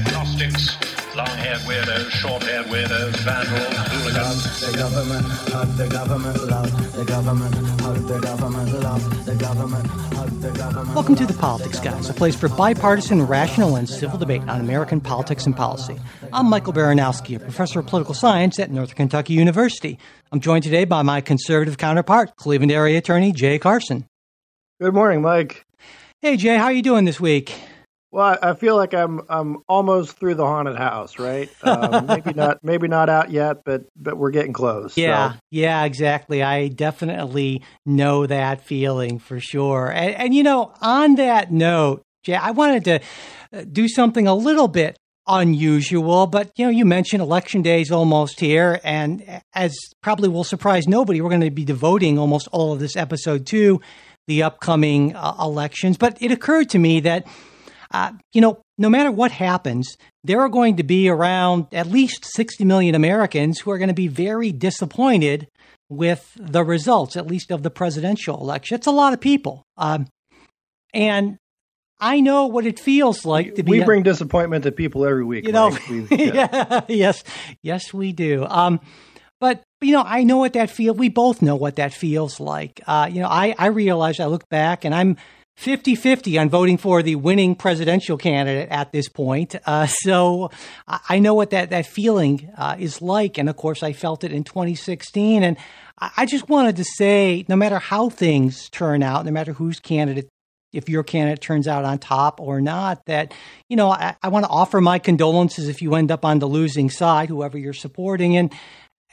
agnostics, long-haired weirdos, short-haired weirdos, vandals, hooligans. The government, hug the government, love the government, hug the government, love the government, hug the government. Welcome to The Politics Guys, a place for bipartisan, rational, and civil debate on American politics and policy. I'm Michael Baranowski, a professor of political science at Northern Kentucky University. I'm joined today by my conservative counterpart, Cleveland area attorney Jay Carson. Good morning, Mike. Hey Jay, how are you doing this week? Well, I feel like I'm I'm almost through the haunted house, right? Um, maybe not maybe not out yet, but but we're getting close. Yeah, so. yeah, exactly. I definitely know that feeling for sure. And, and you know, on that note, Jay, I wanted to uh, do something a little bit unusual, but you know, you mentioned election day is almost here, and as probably will surprise nobody, we're going to be devoting almost all of this episode to the upcoming uh, elections. But it occurred to me that uh, you know, no matter what happens, there are going to be around at least 60 million Americans who are going to be very disappointed with the results, at least of the presidential election. It's a lot of people. Um, and I know what it feels like to be. We bring disappointment to people every week. You know, yeah. yes, yes, we do. Um, but you know, I know what that feel. We both know what that feels like. Uh, you know, I I realize I look back and I'm 50 50 on voting for the winning presidential candidate at this point. Uh, so I know what that, that feeling uh, is like. And of course, I felt it in 2016. And I just wanted to say no matter how things turn out, no matter whose candidate if your candidate turns out on top or not, that, you know, I, I want to offer my condolences if you end up on the losing side, whoever you're supporting. And,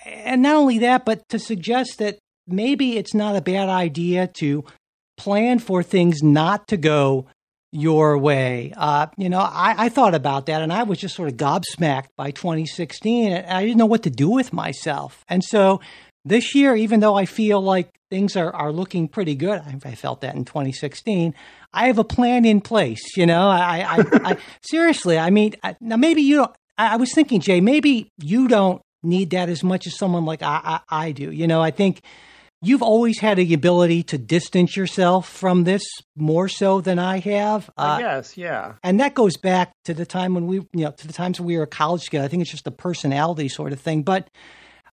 and not only that, but to suggest that maybe it's not a bad idea to plan for things not to go your way. Uh, you know, I, I, thought about that and I was just sort of gobsmacked by 2016. I didn't know what to do with myself. And so this year, even though I feel like things are, are looking pretty good, I, I felt that in 2016. I have a plan in place. You know, I, I, I seriously, I mean, now maybe you don't. I, was thinking, Jay, maybe you don't need that as much as someone like I, I do. You know, I think you've always had the ability to distance yourself from this more so than I have. Uh, yes, yeah. And that goes back to the time when we, you know, to the times when we were a college kid. I think it's just a personality sort of thing. But,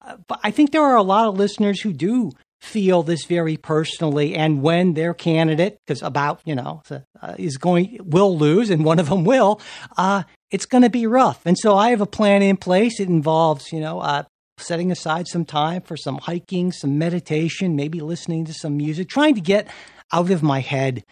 uh, but I think there are a lot of listeners who do feel this very personally and when their candidate because about you know uh, is going will lose and one of them will uh, it's going to be rough and so i have a plan in place it involves you know uh, setting aside some time for some hiking, some meditation, maybe listening to some music, trying to get out of my head,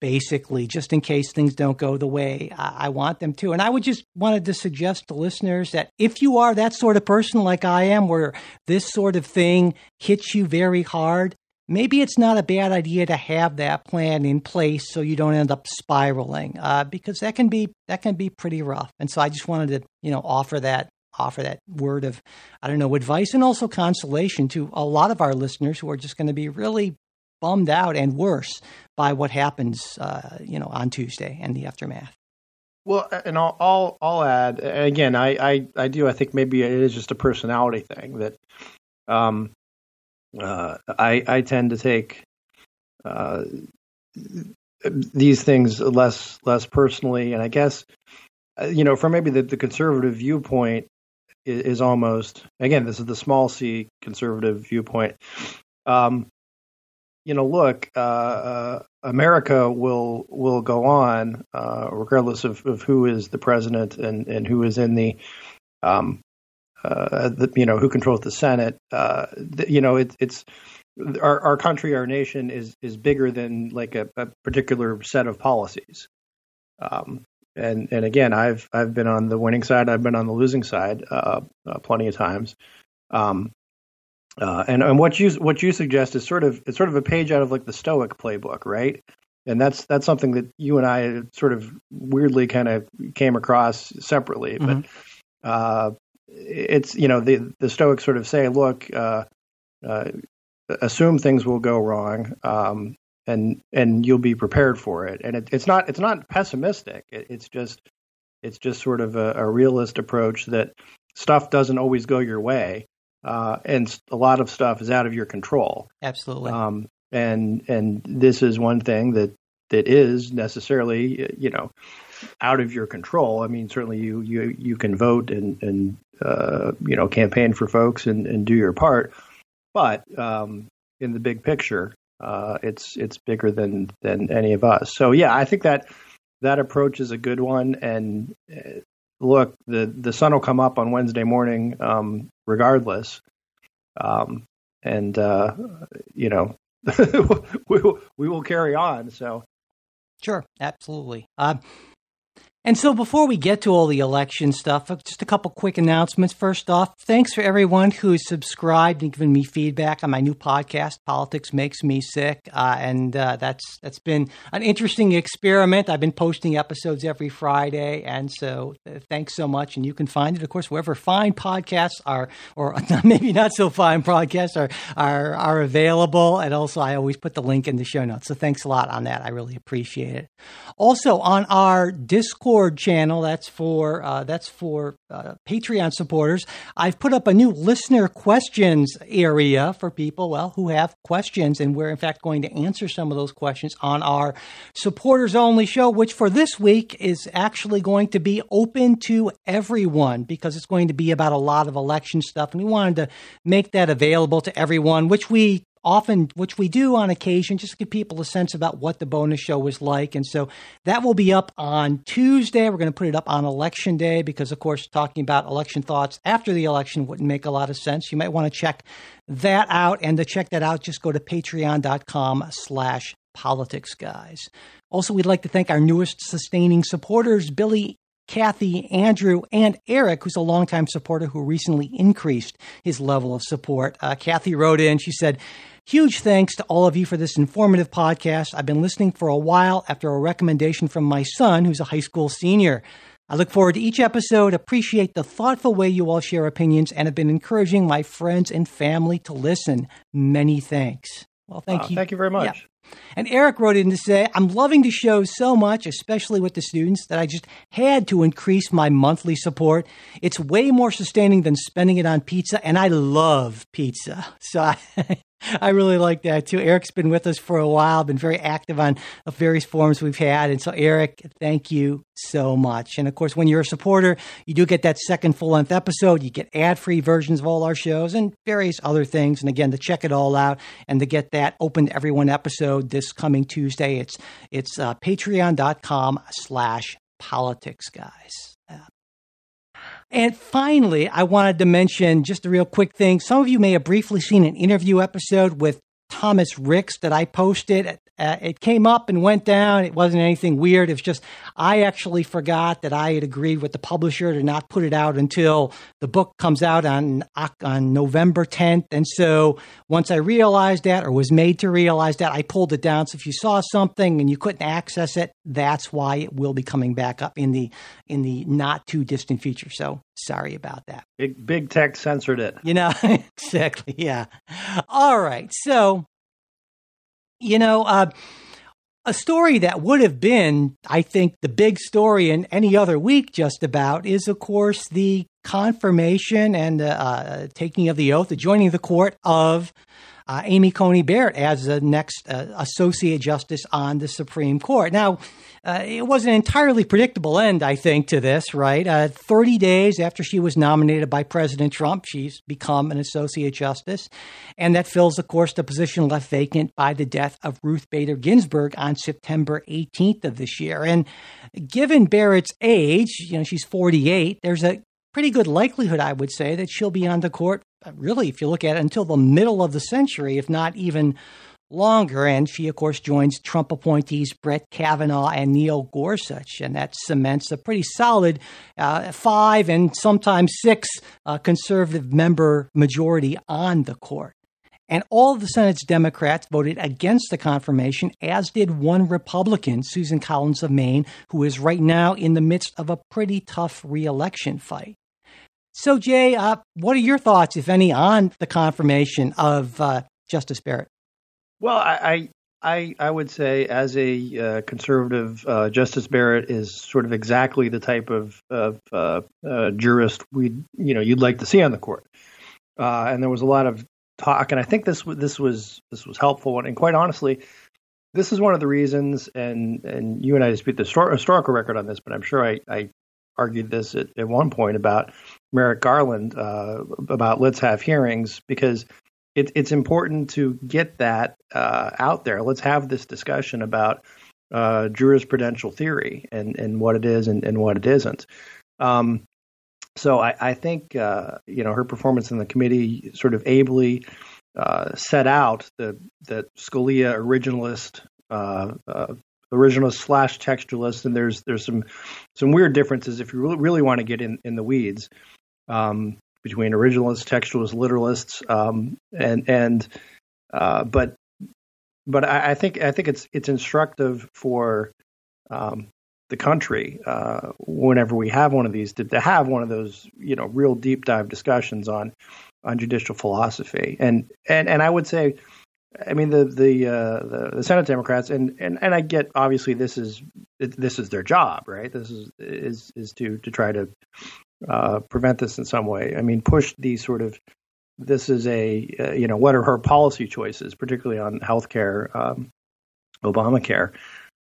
basically, just in case things don't go the way I, want them to. And I would just wanted to suggest to listeners that if you are that sort of person like I am, where this sort of thing hits you very hard, maybe it's not a bad idea to have that plan in place so you don't end up spiraling uh, because that can be that can be pretty rough and so i just wanted to you know offer that offer that word of, I don't know, advice and also consolation to a lot of our listeners who are just going to be really bummed out and worse by what happens, uh, you know, on Tuesday and the aftermath. Well, and I'll, I'll, I'll add again. I, I, I do. I think maybe it is just a personality thing that, um, uh, I, I tend to take, uh, these things less, less personally, and I guess, uh, you know, from maybe the, the conservative viewpoint, is, almost again this is the small c conservative viewpoint. Um, you know, look, uh, uh, America will will go on uh, regardless of, of who is the president and, and who is in the, um, uh, the you know who controls the Senate. Uh, the, you know, it, it's our our country, our nation is is bigger than like a, a particular set of policies. Um, and and again, I've I've been on the winning side, I've been on the losing side uh, uh, plenty of times. Um, uh, and and what you what you suggest is sort of it's sort of a page out of like the Stoic playbook, right? And that's that's something that you and I sort of weirdly kind of came across separately, mm-hmm. but uh, it's you know the the Stoics sort of say, look, uh, uh, assume things will go wrong, um, and and you'll be prepared for it. And it, it's not it's not pessimistic. It, it's just it's just sort of a, a, realist approach that stuff doesn't always go your way, uh, and a lot of stuff is out of your control. Absolutely. Um, and and this is one thing that that is necessarily you know out of your control. I mean, certainly you you you can vote and and uh, you know campaign for folks and, and do your part, but um, in the big picture, uh, it's it's bigger than than any of us. So yeah, I think that that approach is a good one. And uh, look, the the sun will come up on Wednesday morning, um, regardless. Um, and uh, you know, we will, we will carry on. So sure, absolutely. Uh, and so before we get to all the election stuff, uh, just a couple quick announcements. First off, thanks for everyone who's subscribed and given me feedback on my new podcast, Politics Makes Me Sick. Uh, and uh, that's that's been an interesting experiment. I've been posting episodes every Friday. And so uh, thanks so much. And you can find it, of course, wherever fine podcasts are, or maybe not so fine podcasts are, are, are available. And also, I always put the link in the show notes. So thanks a lot on that. I really appreciate it. Also, on our Discord, Discord channel. That's for uh, that's for uh, Patreon supporters. I've put up a new listener questions area for people well who have questions, and we're in fact going to answer some of those questions on our supporters only show, which for this week is actually going to be open to everyone because it's going to be about a lot of election stuff, and we wanted to make that available to everyone, which we often, which we do on occasion, just to give people a sense about what the bonus show was like. And so that will be up on Tuesday. We're going to put it up on election day because, of course, talking about election thoughts after the election wouldn't make a lot of sense. You might want to check that out. And to check that out, just go to patreon.com slash politics guys. Also, we'd like to thank our newest sustaining supporters, Billy Kathy, Andrew, and Eric, who's a longtime supporter who recently increased his level of support. Uh, Kathy wrote in, she said, Huge thanks to all of you for this informative podcast. I've been listening for a while after a recommendation from my son, who's a high school senior. I look forward to each episode, appreciate the thoughtful way you all share opinions, and have been encouraging my friends and family to listen. Many thanks. Well, thank ah, you. Thank you very much. Yeah. And Eric wrote in to say, I'm loving the show so much, especially with the students, that I just had to increase my monthly support. It's way more sustaining than spending it on pizza, and I love pizza. So I, I really like that too. Eric's been with us for a while, been very active on various forums we've had. And so, Eric, thank you so much. And of course, when you're a supporter, you do get that second full length episode. You get ad free versions of all our shows and various other things. And again, to check it all out and to get that open to everyone episode this coming Tuesday, it's, it's uh, patreon.com slash politics, guys. And finally, I wanted to mention just a real quick thing. Some of you may have briefly seen an interview episode with Thomas Ricks that I posted uh, it came up and went down. It wasn't anything weird. It was just I actually forgot that I had agreed with the publisher to not put it out until the book comes out on on November 10th. And so once I realized that, or was made to realize that, I pulled it down. So if you saw something and you couldn't access it, that's why it will be coming back up in the in the not too distant future. So sorry about that. Big big tech censored it. You know exactly. Yeah. All right. So you know, uh, a story that would have been, I think, the big story in any other week, just about, is of course the confirmation and uh, uh, taking of the oath, the joining the court of uh, Amy Coney Barrett as the next uh, Associate Justice on the Supreme Court. Now, uh, it was an entirely predictable end, I think, to this, right? Uh, 30 days after she was nominated by President Trump, she's become an Associate Justice. And that fills, of course, the position left vacant by the death of Ruth Bader Ginsburg on September 18th of this year. And given Barrett's age, you know, she's 48, there's a pretty good likelihood, I would say, that she'll be on the court, uh, really, if you look at it, until the middle of the century, if not even longer. And she, of course, joins Trump appointees Brett Kavanaugh and Neil Gorsuch. And that cements a pretty solid uh, five and sometimes six uh, conservative member majority on the court. And all of the Senate's Democrats voted against the confirmation, as did one Republican, Susan Collins of Maine, who is right now in the midst of a pretty tough reelection fight. So, Jay, uh, what are your thoughts, if any, on the confirmation of uh, Justice Barrett? Well, I, I, I would say, as a uh, conservative, uh, Justice Barrett is sort of exactly the type of, of uh, uh, jurist we, you know, you'd like to see on the court. and there was a lot of talk, and I think this this was this was helpful. And quite honestly, this is one of the reasons, and and you and I dispute the historical record on this, but I'm sure I, I argued this at, at one point about Merrick Garland uh, about let's have hearings because it, it's important to get that uh, out there. Let's have this discussion about uh, jurisprudential theory and, and what it is and, and what it isn't. Um, so I, I think uh, you know her performance in the committee sort of ably uh, set out the that Scalia originalist uh, uh, originalist slash textualist, and there's there's some some weird differences if you really, really want to get in in the weeds um, between originalists, textualists, literalists, um, and and uh, but but I, I, think I think it's it's instructive for um, the country uh, whenever we have one of these to, to have one of those you know real deep dive discussions on on judicial philosophy. And and and I would say I mean the the, uh, the the, Senate Democrats and, and and I get obviously this is this is their job right? This is is is to to try to uh, prevent this in some way. I mean push these sort of this is a uh, you know what are her policy choices particularly on healthcare um, Obamacare.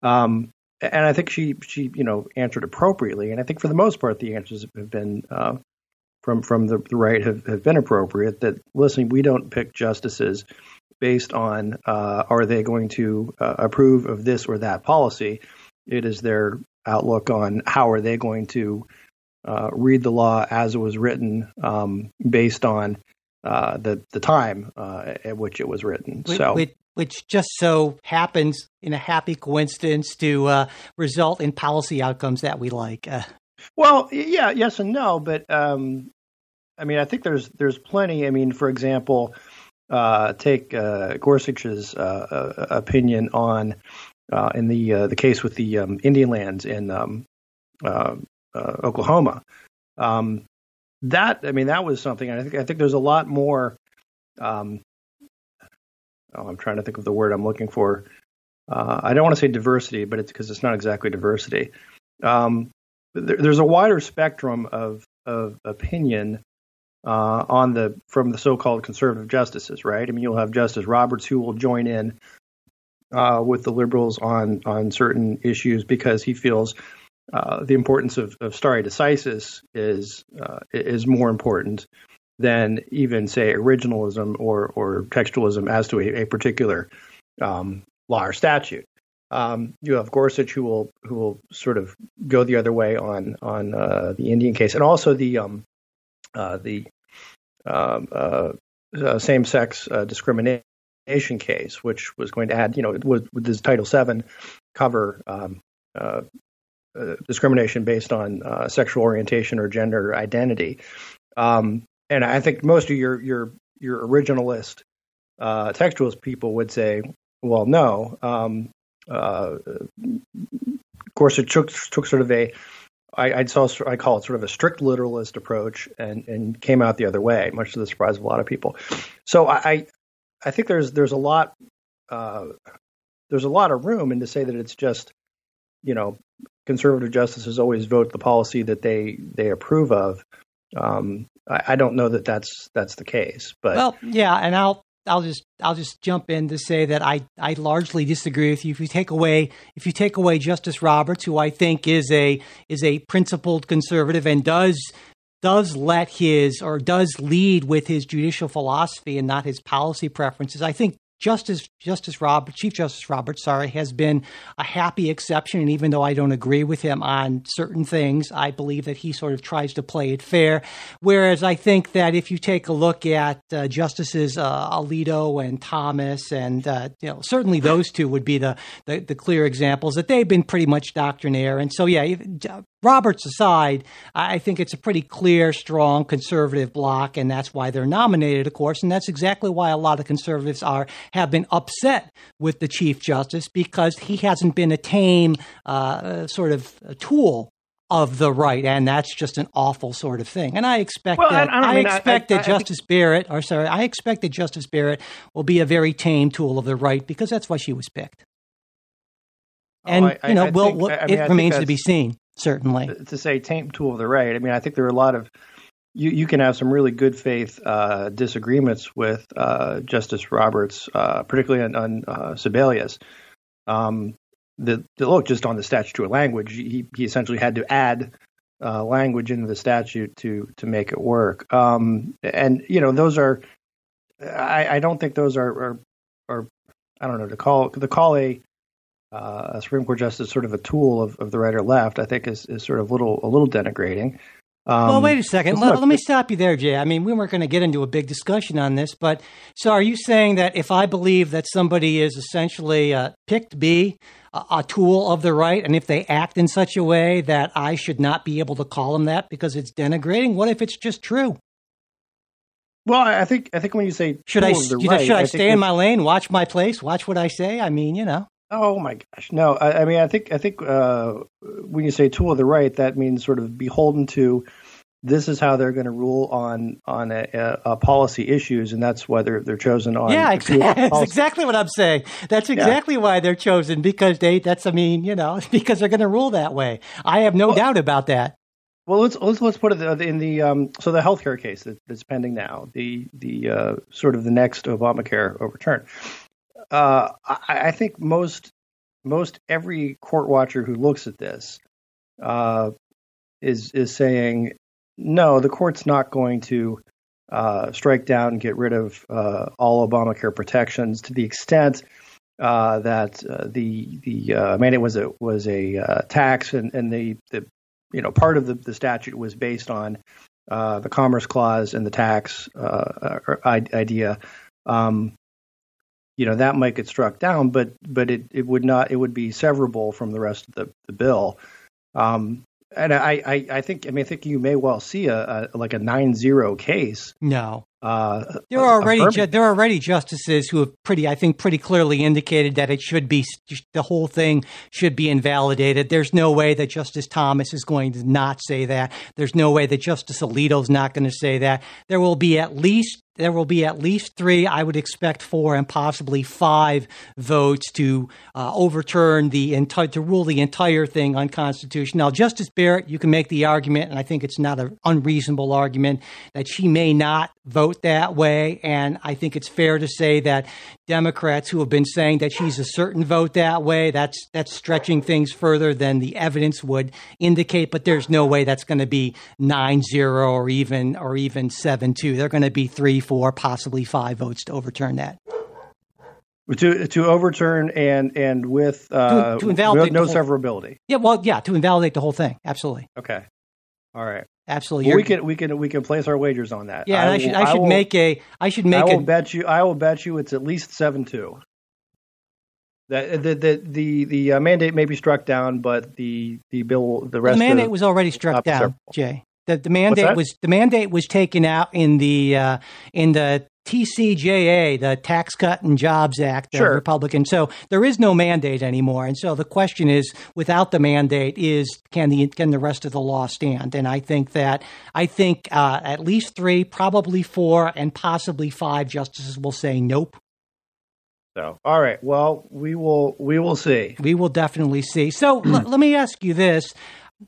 Um, and I think she she you know answered appropriately. And I think for the most part the answers have been uh, from from the, the right have, have been appropriate that listen we don't pick justices based on uh, are they going to uh, approve of this or that policy. It is their outlook on how are they going to uh, read the law as it was written um, based on uh, the the time uh, at which it was written. Which, so. Which, which just so happens in a happy coincidence to uh, result in policy outcomes that we like. Well, yeah, yes and no, but um, I mean, I think there's there's plenty. I mean, for example, uh, take uh, Gorsuch's uh, uh opinion on uh, in the the case with the um, Indian lands in um, Oklahoma. Um, that I mean, that was something. I think I think there's a lot more. Um, oh, I'm trying to think of the word I'm looking for. I don't want to say diversity, but it's because it's not exactly diversity. Um, there, there's a wider spectrum of of opinion uh, on the from the so-called conservative justices, right? I mean, you'll have Justice Roberts who will join in uh, with the liberals on on certain issues because he feels uh, the importance of, of stare decisis is uh, is more important than even say originalism or or textualism as to a, a particular um, law or statute. Um, you have Gorsuch who will who will sort of go the other way on on uh, the Indian case, and also the um, the um, uh, uh, same-sex uh, discrimination case, which was going to add, you know, with this Title VII cover um, uh, discrimination based on sexual orientation or gender identity. Um, and I think most of your your your originalist textualist people would say, well, no. Um, uh, of course, it took took sort of a I, I saw I call it sort of a strict literalist approach, and and came out the other way, much to the surprise of a lot of people. So I I think there's there's a lot uh, there's a lot of room, and to say that it's just you know conservative justices always vote the policy that they they approve of. Um, I, I don't know that that's that's the case, but well, yeah, and I'll I'll just I'll just jump in to say that I, I largely disagree with you. If you take away if you take away Justice Roberts, who I think is a is a principled conservative and does does let his or does lead with his judicial philosophy and not his policy preferences, I think Justice Justice Roberts, Chief Justice Roberts, sorry, has been a happy exception. And even though I don't agree with him on certain things, I believe that he sort of tries to play it fair. Whereas I think that if you take a look at uh, Justices uh, Alito and Thomas, and uh, you know certainly those two would be the, the, the clear examples that they've been pretty much doctrinaire. And so yeah, Roberts aside, I think it's a pretty clear, strong conservative bloc, and that's why they're nominated, of course. And that's exactly why a lot of conservatives are have been upset with the Chief Justice because he hasn't been a tame uh, sort of tool of the right, and that's just an awful sort of thing. And I expect well, that I, I, I mean, expect that Justice. Barrett, or sorry, I expect that Justice Barrett will be a very tame tool of the right because that's why she was picked. Oh, and oh, you know, well, think, it remains to be seen certainly to say tame tool of the right. I mean, I think there are a lot of you, you can have some really good faith uh, disagreements with uh, Justice Roberts, uh, particularly on, on uh, Sebelius. um, the, the look just on the statutory language, he, he essentially had to add uh, language into the statute to to make it work. Um, and you know, those are I, I don't think those are, are, are I don't know to call to call a uh, a Supreme Court justice sort of a tool of, of the right or left. I think is, is sort of little a little denigrating. Um, well, wait a second. Let, let, me stop you there, Jay. I mean, we weren't going to get into a big discussion on this, but so are you saying that if I believe that somebody is essentially uh, picked B, a, a, tool of the right, and if they act in such a way that I should not be able to call them that because it's denigrating? What if it's just true? Well, I think I think when you say should I, should right, I, I stay in my lane, watch my place, watch what I say? I mean, you know. Oh my gosh, no. I, I mean, I think I think uh, when you say tool of the right, that means sort of beholden to. This is how they're going to rule on on a, a, a policy issues, and that's why they're they're chosen on. Yeah, exactly. that's exactly what I'm saying. That's exactly yeah. why they're chosen because they. That's I mean, you know, because they're going to rule that way. I have no well, doubt about that. Well, let's let's let's put it in the um, so the healthcare case that, that's pending now, the the uh, sort of the next Obamacare overturn uh, I, I, think most most every court watcher who looks at this uh, is is saying no, the court's not going to uh, strike down and get rid of uh, all Obamacare protections to the extent uh, that uh, the the mandate was a was a tax and, and the, the you know part of the, the statute was based on the Commerce Clause and the tax idea. Um, you know that might get struck down, but but it, it would not it would be severable from the rest of the, the bill. Um, and I, I, I think I mean I think you may well see a, a like a nine zero case. No, uh, there are already ju- there are already justices who have pretty I think pretty clearly indicated that it should be the whole thing should be invalidated. There's no way that Justice Thomas is going to not say that. There's no way that Justice Alito is not going to say that. There will be at least there will be at least three, I would expect four and possibly five votes to uh, overturn the entire, to rule the entire thing unconstitutional. Now, Justice Barrett, you can make the argument, and I think it's not an unreasonable argument, that she may not vote that way. And I think it's fair to say that Democrats who have been saying that she's a certain vote that way, that's that's stretching things further than the evidence would indicate. But there's no way that's going to be 9-0 or even or even 7-2. They're going to be three, four, possibly five votes to overturn that. To to overturn and and with uh, to, to invalidate no, no severability. Yeah, well, yeah, to invalidate the whole thing. Absolutely. Okay. All right. Absolutely. Well, we can we can we can place our wagers on that. Yeah, I, I should I, I should will, make a I should make I will a, bet you I will bet you it's at least seven two. That the the the, the uh, mandate may be struck down, but the the bill the rest the mandate was already struck down. Several. Jay, the the mandate was the mandate was taken out in the uh, in the TCJA, the Tax Cut and Jobs Act, the sure. Republican. So there is no mandate anymore, and so the question is, without the mandate, is can the can the rest of the law stand? And I think that I think uh, at least three, probably four, and possibly five justices will say nope. So, all right. Well, we will we will see. We will definitely see. So, l- let me ask you this: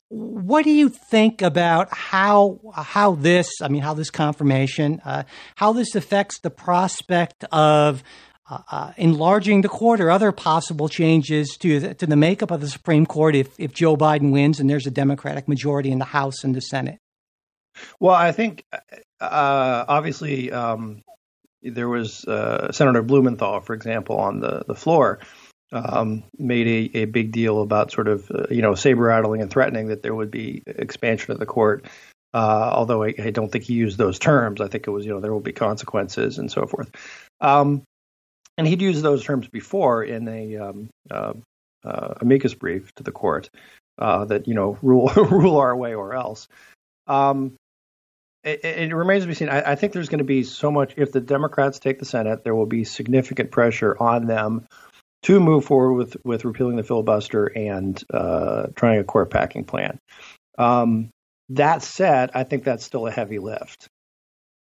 what do you think about how how this I mean how this confirmation uh, how this affects the prospect of uh, uh, enlarging the court or other possible changes to the, to the makeup of the Supreme Court if if Joe Biden wins and there's a Democratic majority in the House and the Senate? Well, I think uh, obviously um, there was uh, Senator Blumenthal, for example, on the the floor um, made a, a big deal about sort of uh, you know saber rattling and threatening that there would be expansion of the court. Uh, although I, I, don't think he used those terms, I think it was you know there will be consequences and so forth. Um, and he'd used those terms before in a um, uh, uh amicus brief to the court uh, that you know rule rule our way or else. Um, it, it, remains to be seen. I, I think there's going to be so much if the Democrats take the Senate, there will be significant pressure on them to move forward with with repealing the filibuster and uh, trying a court packing plan. Um, that said, I think that's still a heavy lift,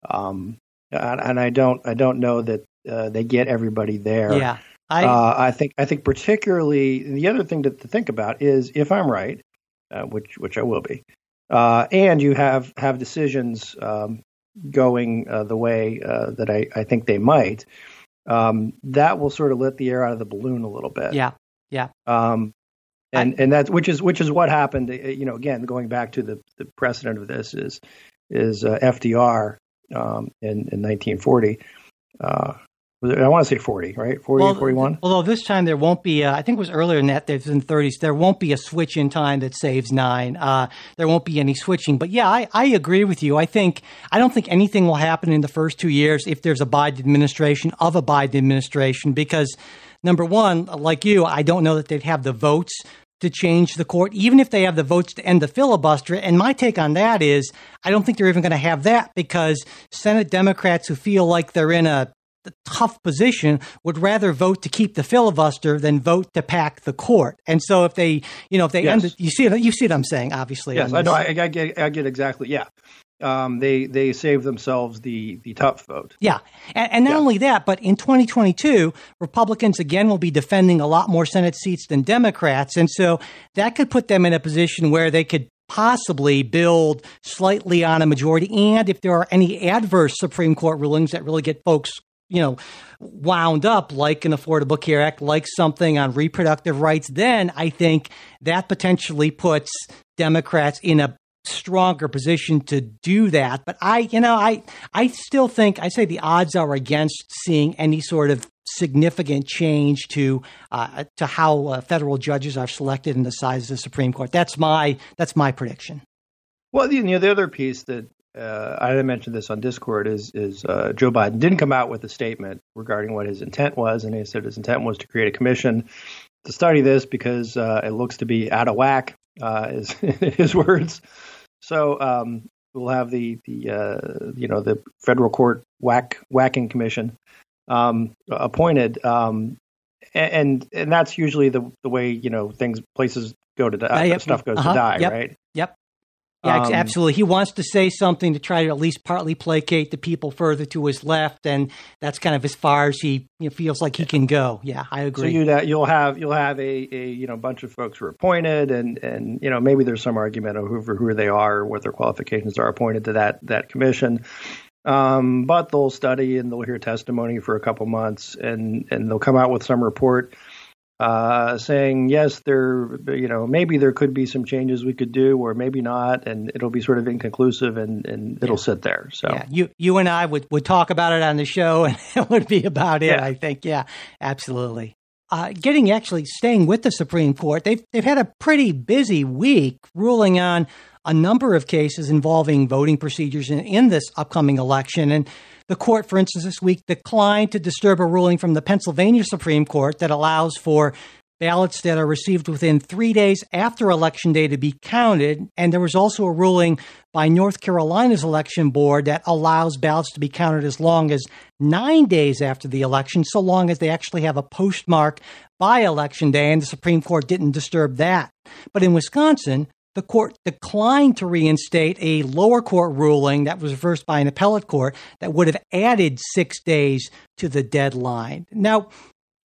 um, and, and, I don't I don't know that uh, they get everybody there. Yeah, I uh, I think I think particularly the other thing to, to think about is if I'm right, uh, which which I will be, uh, and you have have decisions um, going uh, the way that I, I think they might um, that will sort of let the air out of the balloon a little bit. Yeah. Yeah. Um, and and that's which is which is what happened. You know, again, going back to the, the precedent of this is is uh, FDR um, in in 1940. Uh, I want to say 40, right? 40 well, 41? Although this time there won't be, a, I think it was earlier than that, there's in 30s, there won't be a switch in time that saves nine. Uh, there won't be any switching. But yeah, I, I agree with you. I think, I don't think anything will happen in the first two years if there's a Biden administration of a Biden administration because, number one, like you, I don't know that they'd have the votes to change the court, even if they have the votes to end the filibuster. And my take on that is, I don't think they're even going to have that because Senate Democrats who feel like they're in a tough position would rather vote to keep the filibuster than vote to pack the court. And so if they, you know, if they Yes. end it, you see, you see what I'm saying, obviously. Yes, I know. I, I get I get exactly. Yeah. Um, they they save themselves the the tough vote. Yeah. And, and not Yeah. only that, but in 2022, Republicans again will be defending a lot more Senate seats than Democrats. And so that could put them in a position where they could possibly build slightly on a majority. And if there are any adverse Supreme Court rulings that really get folks, you know, wound up, like an Affordable Care Act, like something on reproductive rights, then I think that potentially puts Democrats in a stronger position to do that. But I, you know, I, I still think I say the odds are against seeing any sort of significant change to uh, to how uh, federal judges are selected and the size of the Supreme Court. That's my that's my prediction. Well, you know, the other piece that uh, I didn't mention this on Discord is is uh, Joe Biden didn't come out with a statement regarding what his intent was, and he said his intent was to create a commission to study this because uh, it looks to be out of whack, uh, is his words. So um, we'll have the the uh, you know the federal court whack whacking commission um, appointed, um, and and that's usually the the way you know things places go to die, Uh, yep. stuff goes Uh-huh. to die, Yep. right? Yep. Yeah, Um, absolutely. He wants to say something to try to at least partly placate the people further to his left, and that's kind of as far as he you know, feels like he can go. Yeah, I So agree. you uh, you'll have you'll have a, a you know bunch of folks who are appointed, and and you know maybe there's some argument over who they are, or what their qualifications are appointed to that that commission. Um, but they'll study and they'll hear testimony for a couple months, and and they'll come out with some report uh, saying yes, there you know maybe there could be some changes we could do, or maybe not, and it'll be sort of inconclusive, and and it'll sit there. So Yeah, you you and I would, would talk about it on the show, and it would be about it. Yeah. I think, yeah, absolutely. Uh, getting actually staying with the Supreme Court, they've they've had a pretty busy week ruling on a number of cases involving voting procedures in, in this upcoming election. And the court, for instance, this week declined to disturb a ruling from the Pennsylvania Supreme Court that allows for ballots that are received within three days after election day to be counted. And there was also a ruling by North Carolina's election board that allows ballots to be counted as long as nine days after the election, so long as they actually have a postmark by election day. And the Supreme Court didn't disturb that. But in Wisconsin, the court declined to reinstate a lower court ruling that was reversed by an appellate court that would have added six days to the deadline. Now,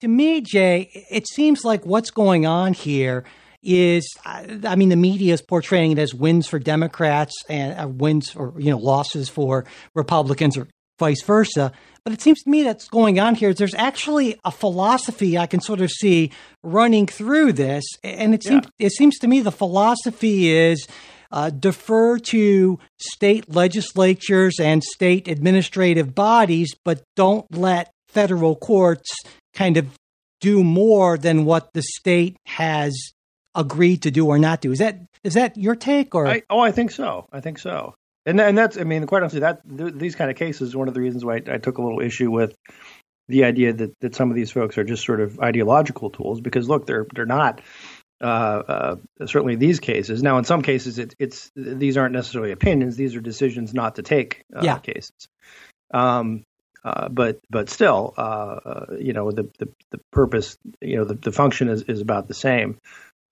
to me, Jay, it seems like what's going on here is, I mean, the media is portraying it as wins for Democrats and uh, wins or you know losses for Republicans or vice versa. But it seems to me that's going on here. is There's actually a philosophy I can sort of see running through this, and it seems it seems to me the philosophy is uh, defer to state legislatures and state administrative bodies, but don't let federal courts kind of do more than what the state has agreed to do or not do. Is that is that your take or I, oh, I think so. I think so. And and that's I mean, quite honestly, that th- these kind of cases, one of the reasons why I, I took a little issue with the idea that that some of these folks are just sort of ideological tools, because look, they're they're not. Uh, uh, certainly, these cases. Now, in some cases, it, it's these aren't necessarily opinions; these are decisions not to take uh, Yeah. cases. Um, uh, but but still, uh, uh, you know, the, the the purpose, you know, the, the function is, is about the same.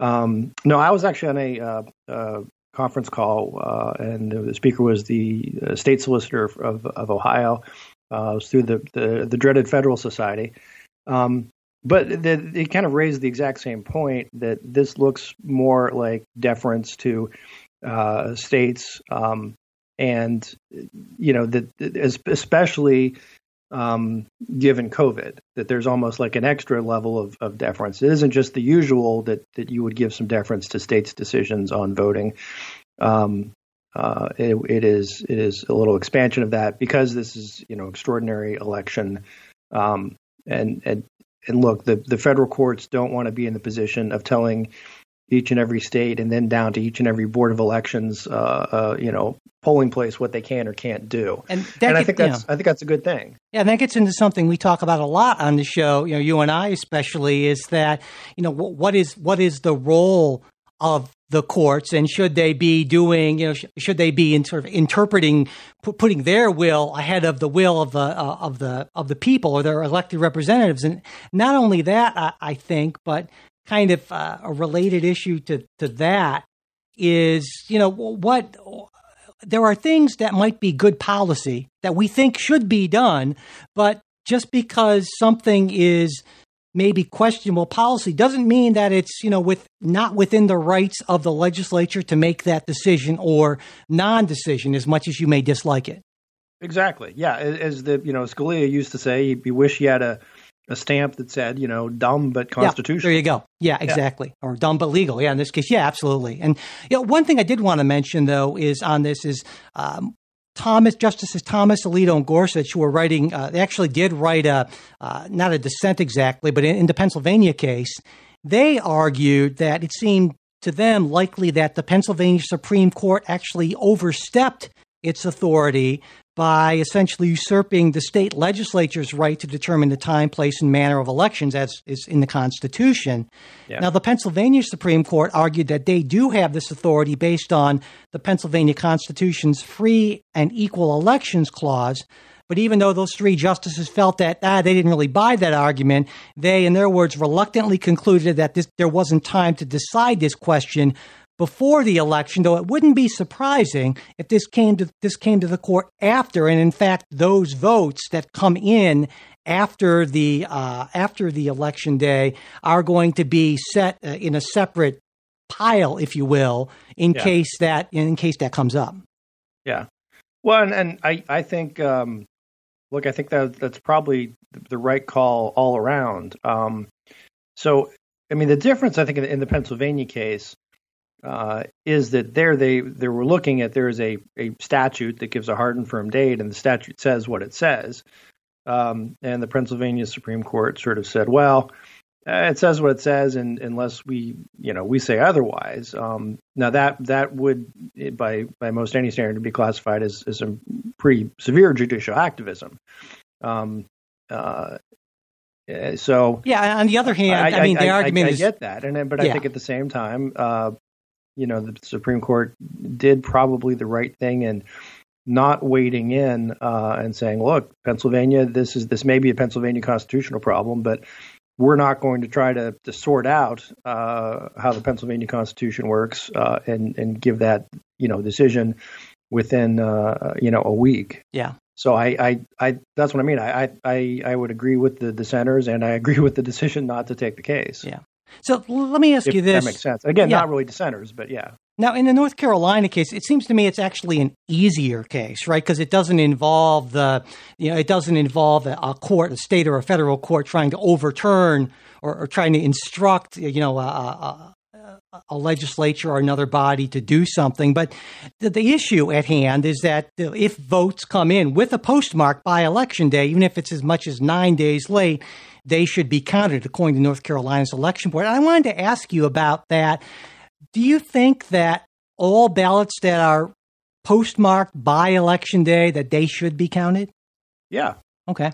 Um, no, I was actually on a uh, uh, conference call, uh, and the speaker was the uh, state solicitor of, of Ohio. Uh, through the, the, the dreaded Federalist Society. Um, but the, it kind of raised the exact same point that this looks more like deference to uh, states, um, and you know that especially um, given COVID. That there's almost like an extra level of, of deference. It isn't just the usual that that you would give some deference to states' decisions on voting. Um, uh, it, it is it is a little expansion of that because this is you know extraordinary election, um, and and and look the the federal courts don't want to be in the position of telling each and every state and then down to each and every board of elections, uh, uh, you know, polling place what they can or can't do. And, and I think that's I think that's a good thing. Yeah, and that gets into something we talk about a lot on the show. You know, you and I especially is that you know what is what is the role of the courts and should they be doing you know sh- should they be in sort of interpreting p- putting their will ahead of the will of the uh, of the of the people or their elected representatives and not only that I, I think but kind of uh, a related issue to to that is you know what there are things that might be good policy that we think should be done but just because something is maybe questionable policy doesn't mean that it's you know with not within the rights of the legislature to make that decision or non-decision as much as you may dislike it. Exactly. Yeah as the you know scalia used to say you wish he had a a stamp that said, you know, dumb but constitutional. Yeah, there you go. Yeah, exactly. Yeah. Or dumb but legal. Yeah, in this case, yeah, absolutely. And you know, one thing I did want to mention though is on this is um, Thomas Justices Thomas Alito and Gorsuch, who were writing, uh, they actually did write a uh, not a dissent exactly, but in, in the Pennsylvania case, they argued that it seemed to them likely that the Pennsylvania Supreme Court actually overstepped its authority by essentially usurping the state legislature's right to determine the time, place, and manner of elections, as is in the Constitution. Yeah. Now, the Pennsylvania Supreme Court argued that they do have this authority based on the Pennsylvania Constitution's free and equal elections clause. But even though those three justices felt that ah, they didn't really buy that argument, they, in their words, reluctantly concluded that this, there wasn't time to decide this question before the election, though it wouldn't be surprising if this came to this came to the court after, and in fact, those votes that come in after the uh, after the election day are going to be set uh, in a separate pile, if you will, in yeah. case that in case that comes up. Yeah, well, and, and I I think um, look, I think that that's probably the right call all around. Um, so, I mean, the difference I think in, in the Pennsylvania case uh, is that there they they were looking at there is a a statute that gives a hard and firm date, and the statute says what it says. Um, and the Pennsylvania Supreme Court sort of said, well, uh, it says what it says, and unless we you know we say otherwise, um, now that that would by by most any standard be classified as as some pretty severe judicial activism. Um, uh, so yeah. On the other hand, I, I mean, the I, argument I, is get that, and but yeah. I think at the same time, uh, you know the Supreme Court did probably the right thing and not wading in uh, and saying, "Look, Pennsylvania, this is this may be a Pennsylvania constitutional problem, but we're not going to try to, to sort out uh, how the Pennsylvania Constitution works uh, and and give that you know decision within uh, you know a week." Yeah. So I, I, I, that's what I mean. I, I, I would agree with the dissenters, and I agree with the decision not to take the case. Yeah. So let me ask if you this. That makes sense. Again, yeah. not really dissenters, but yeah. Now, in the North Carolina case, it seems to me it's actually an easier case, right? Because it doesn't involve the, you know, it doesn't involve a, a, court, a state or a federal court trying to overturn or, or trying to instruct, you know, a, a, a, legislature or another body to do something. But the, the issue at hand is that if votes come in with a postmark by election day, even if it's as much as nine days late, they should be counted according to North Carolina's election board. And I wanted to ask you about that. Do you think that all ballots that are postmarked by election day that they should be counted? Yeah. Okay.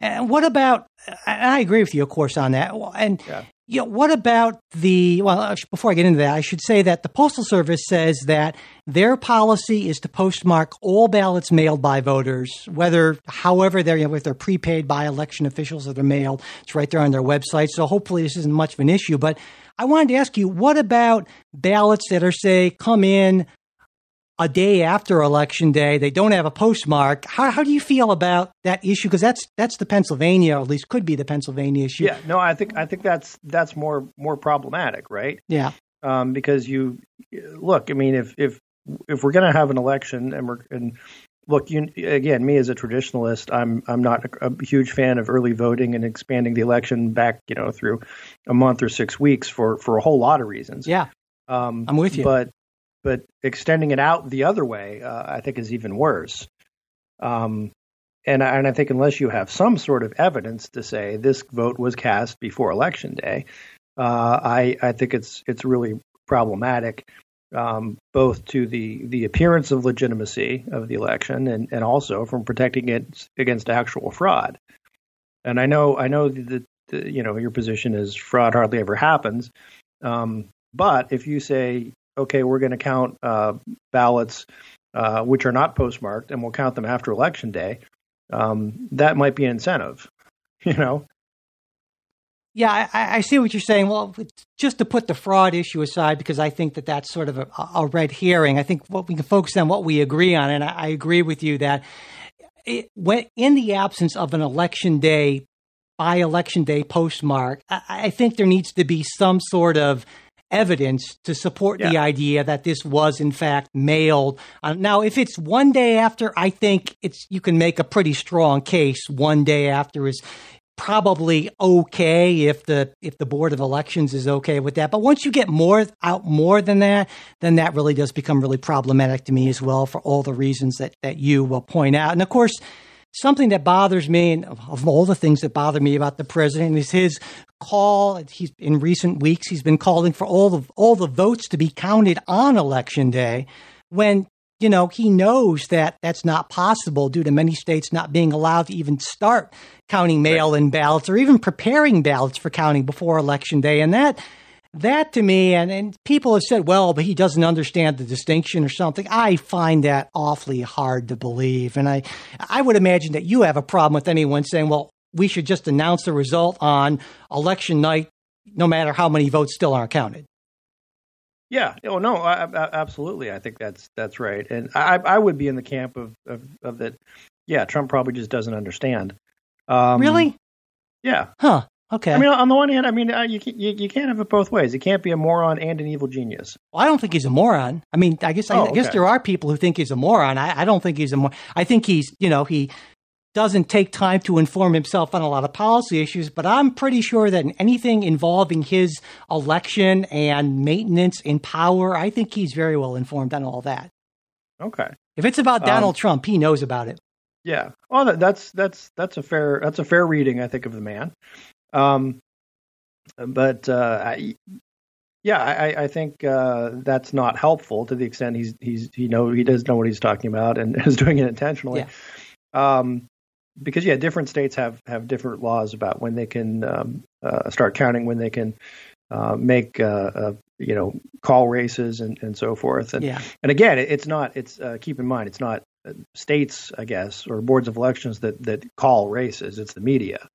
And what about? I agree with you, of course, on that. And yeah. Know, what about the? Well, before I get into that, I should say that the Postal Service says that their policy is to postmark all ballots mailed by voters, whether, however, they're you know, if they're prepaid by election officials or they're mailed. It's right there on their website. So hopefully, this isn't much of an issue. But I wanted to ask you, what about ballots that are say come in a day after election day. They don't have a postmark. How, how do you feel about that issue? Because that's that's the Pennsylvania, or at least could be the Pennsylvania issue. Yeah, no, I think I think that's that's more more problematic, right? Yeah, um, because you look. I mean, if if if we're going to have an election and we're and look, you, again, me as a traditionalist, I'm I'm not a, a, huge fan of early voting and expanding the election back, you know, through a month or six weeks for for a whole lot of reasons. Yeah, um, I'm with you. But but extending it out the other way, uh, I think, is even worse. Um, and and I think unless you have some sort of evidence to say this vote was cast before election day, uh, I I think it's it's really problematic um, both to the, the appearance of legitimacy of the election and, and also from protecting it against actual fraud. And I know I know that you know your position is fraud hardly ever happens, um, but if you say okay, we're going to count uh, ballots uh, which are not postmarked and we'll count them after election day, um, that might be an incentive. You know, yeah, I, I, see what you're saying. Well, just to put the fraud issue aside, because I think that that's sort of a, a red herring. I think what we can focus on what we agree on, and I, I agree with you that it, when, in the absence of an election day, by election day postmark, I, I think there needs to be some sort of evidence to support yeah. the idea that this was in fact mailed. Uh, now, if it's one day after, I think it's you can make a pretty strong case. One day after is probably okay if the if the board of elections is okay with that but once you get more out more than that then that really does become really problematic to me as well for all the reasons that that you will point out and of course something that bothers me and of all the things that bother me about the president is his call he's in recent weeks he's been calling for all the all the votes to be counted on election day when you know, he knows that that's not possible due to many states not being allowed to even start counting mail in ballots or even preparing ballots for counting before election day. And that, that to me, and, and people have said, well, but he doesn't understand the distinction or something. I find that awfully hard to believe. And I, I would imagine that you have a problem with anyone saying, well, we should just announce the result on election night, no matter how many votes still aren't counted. Yeah. Oh no. I, I, absolutely. I think that's that's right. And I I would be in the camp of of, of that. Yeah, Trump probably just doesn't understand. Um, really? Yeah. Huh. Okay. I mean, on the one hand, I mean, uh, you, can, you you can't have it both ways. He can't be a moron and an evil genius. Well, I don't think he's a moron. I mean, I guess I, oh, okay. I guess there are people who think he's a moron. I, I don't think he's a moron. I think he's you know he doesn't take time to inform himself on a lot of policy issues, but I'm pretty sure that in anything involving his election and maintenance in power, I think he's very well informed on all that. Okay. If it's about Donald um, Trump, he knows about it. Yeah. Well, that's that's that's a fair that's a fair reading, I think, of the man. Um, but uh, I, yeah, I, I think uh, that's not helpful to the extent he's he's he know he does know what he's talking about and is doing it intentionally. Yeah. Um, because yeah, different states have have different laws about when they can um, uh, start counting, when they can uh, make uh, uh you know call races and, and so forth. And yeah. and again, it, it's not. It's uh, keep in mind, it's not states, I guess, or boards of elections that that call races. It's the media.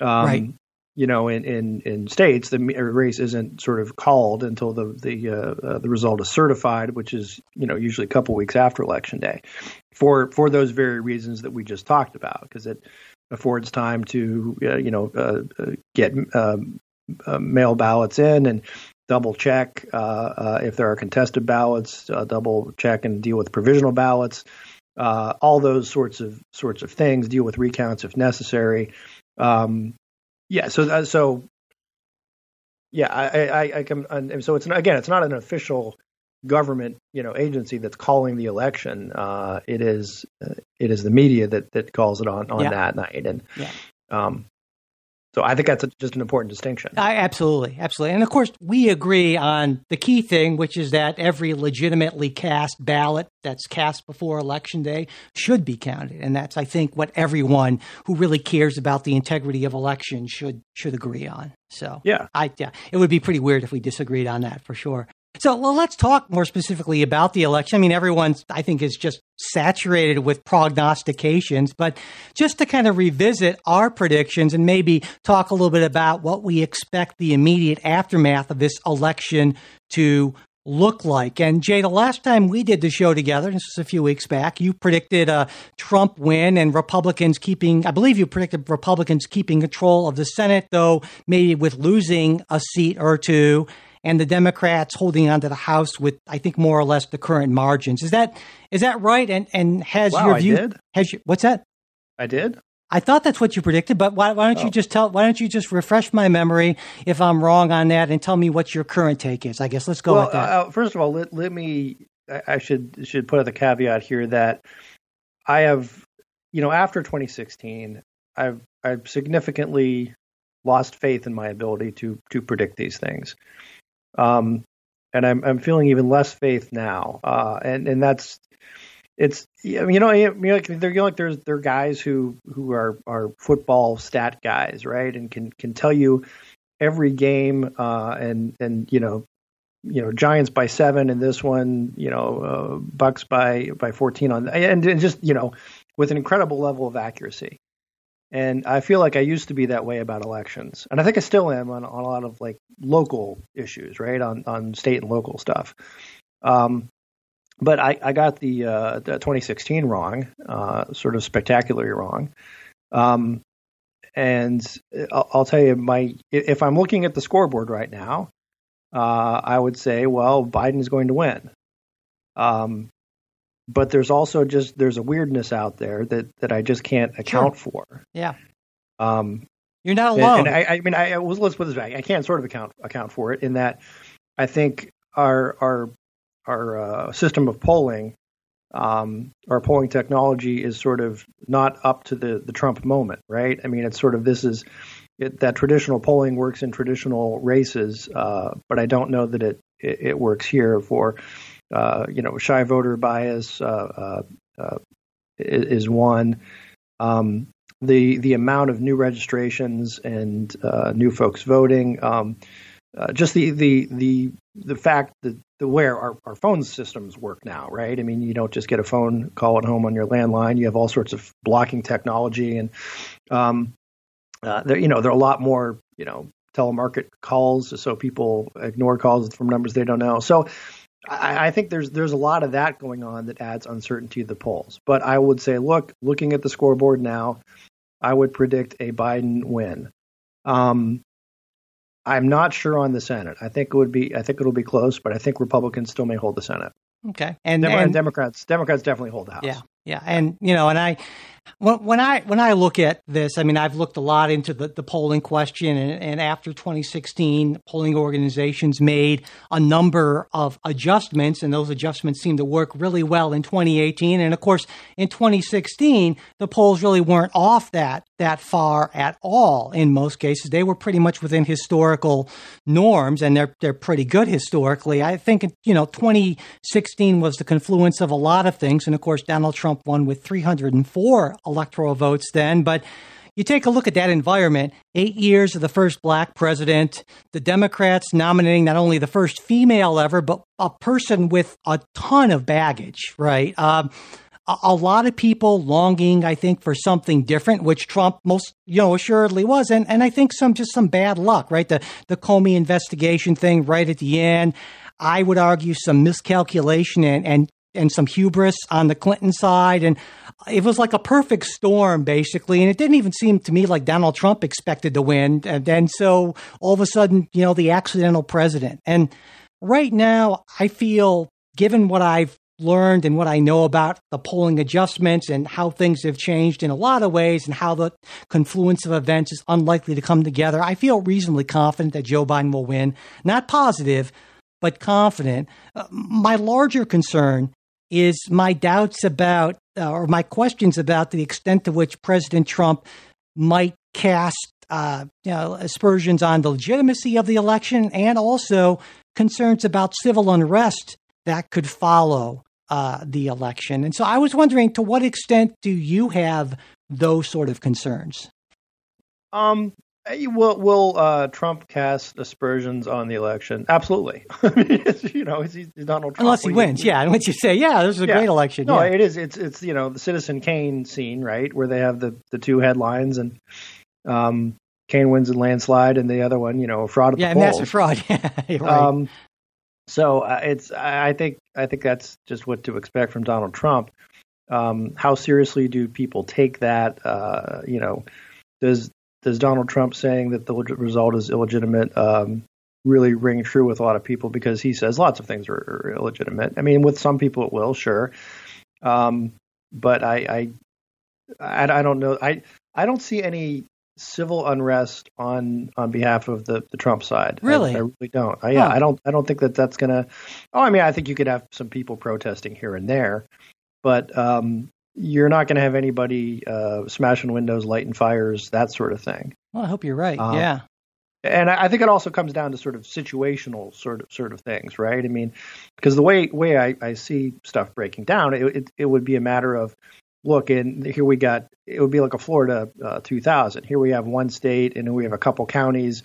Um, right you know, in, in, in states, the race isn't sort of called until the the uh, uh, the result is certified, which is you know usually a couple weeks after election day, for for those very reasons that we just talked about, because it affords time to uh, you know uh, uh, get um, uh, mail ballots in and double check if there are contested ballots, double check and deal with provisional ballots. all those sorts of sorts of things. Deal with recounts if necessary. Um, yeah. So uh, so yeah, I I, I can and so it's again it's not an official government you know agency that's calling the election. Uh, it is uh, it is the media that that calls it on on yeah. that night and. Yeah. Um, so I think that's a, just an important distinction. I, absolutely, absolutely, and of course we agree on the key thing, which is that every legitimately cast ballot that's cast before election day should be counted, and that's I think what everyone who really cares about the integrity of elections should should agree on. So yeah, I yeah, it would be pretty weird if we disagreed on that for sure. So, well, let's talk more specifically about the election. I mean, everyone, I think, is just saturated with prognostications, but just to kind of revisit our predictions and maybe talk a little bit about what we expect the immediate aftermath of this election to look like. And Jay, the last time we did the show together, this was a few weeks back, you predicted a Trump win and Republicans keeping, I believe you predicted Republicans keeping control of the Senate, though maybe with losing a seat or two and the Democrats holding on to the House with, I think, more or less the current margins. Is that is that right? And and has Wow, your I view? did? Has your, what's that? I did. I thought that's what you predicted, but why, why don't you Oh. just tell? Why don't you just refresh my memory if I'm wrong on that, and tell me what your current take is? I guess let's go well, with that. Uh, first of all, let, let me. I, I should should put out the caveat here that I have, you know, after 2016, I've I've significantly lost faith in my ability to to predict these things, um, and I'm I'm feeling even less faith now, uh, and and that's it's you know you know, like there you know, like there's there are guys who who are are football stat guys right and can can tell you every game uh, and and you know you know Giants by seven and this one you know uh, Bucks by by fourteen on and, and just you know with an incredible level of accuracy. And I feel like I used to be that way about elections, and I think I still am on, on a lot of like local issues, right? On on state and local stuff. Um, but I, I got the, uh, the 2016 wrong, uh, sort of spectacularly wrong. Um, and I'll, I'll tell you, my if I'm looking at the scoreboard right now, uh, I would say, well, Biden is going to win. Um, but there's also just there's a weirdness out there that that I just can't account for. yeah, Um, you're not and- alone. And, I, I mean, I, I was let's put this back. I can't sort of account account for it in that I think our our our uh, system of polling, um, our polling technology is sort of not up to the the Trump moment, right? I mean, it's sort of this is it, that traditional polling works in traditional races, uh, but I don't know that it it, it works here for uh, you know shy voter bias uh, uh, uh, is one. Um, the the amount of new registrations and new folks voting, um, just the the the the fact that the where our, our phone systems work now, right? I mean, you don't just get a phone call at home on your landline. You have all sorts of blocking technology, and um, uh, there you know there are a lot more you know telemarket calls, so people ignore calls from numbers they don't know. So. I, I think there's there's a lot of that going on that adds uncertainty to the polls. But I would say, look, looking at the scoreboard now, I would predict a Biden win. Um, I'm not sure on the Senate. I think it would be. I think it'll be close, but I think Republicans still may hold the Senate. okay, and, Dem- and Democrats, Democrats definitely hold the House. Yeah, yeah, and you know, and I when, when I when I look at this, I mean, I've looked a lot into the, the polling question, and, and after 2016, polling organizations made a number of adjustments, and those adjustments seem to work really well in 2018. And of course, in 2016, the polls really weren't off that that far at all. In most cases, they were pretty much within historical norms, and they're they're pretty good historically. I think you know 2016 was the confluence of a lot of things, and of course, Donald Trump won with 304 electoral votes then, but. You take a look at that environment, eight years of the first black president, the Democrats nominating not only the first female ever, but a person with a ton of baggage, right? Um, a, a lot of people longing, I think, for something different, which Trump most, you know, assuredly was, and and I think some just some bad luck, right? The the Comey investigation thing right at the end. I would argue some miscalculation and and and some hubris on the Clinton side, and it was like a perfect storm, basically. And it didn't even seem to me like Donald Trump expected to win, and then so all of a sudden, you know, the accidental president. And right now, I feel, given what I've learned and what I know about the polling adjustments and how things have changed in a lot of ways and how the confluence of events is unlikely to come together, I feel reasonably confident that Joe Biden will win. Not positive, but confident. Uh, my larger concern is my doubts about, uh, or my questions about the extent to which President Trump might cast uh, you know, aspersions on the legitimacy of the election and also concerns about civil unrest that could follow uh, the election. And so I was wondering to what extent do you have those sort of concerns? Um. Will Will uh, Trump cast aspersions on the election? Absolutely. I mean, it's, you know, he's, he's Donald Trump. Unless he What do you- wins, yeah. Unless you say, yeah, this is a Yeah. great election. No, yeah. it is. It's it's you know the Citizen Kane scene, right, where they have the the two headlines and um, Kane wins in landslide, and the other one, you know, a fraud yeah, the polls. massive fraud. Yeah, right. Um, so uh, it's I I think I think that's just what to expect from Donald Trump. Um, how seriously do people take that? Uh, you know, does does Donald Trump saying that the result is illegitimate um, really ring true with a lot of people because he says lots of things are, are illegitimate. I mean, with some people it will, sure, um, but I, I, I, I don't know. I I don't see any civil unrest on on behalf of the, the Trump side. Really, I, I really don't. I, yeah, Huh. I don't. I don't think that that's gonna. Oh, I mean, I think you could have some people protesting here and there, but um, you're not going to have anybody uh, smashing windows, lighting fires, that sort of thing. Well, I hope you're right. Um, yeah. And I think it also comes down to sort of situational sort of sort of things, right? I mean, because the way way I, I see stuff breaking down, it, it it would be a matter of look, and here we got it would be like a Florida uh, 2000. Here we have one state, and then we have a couple counties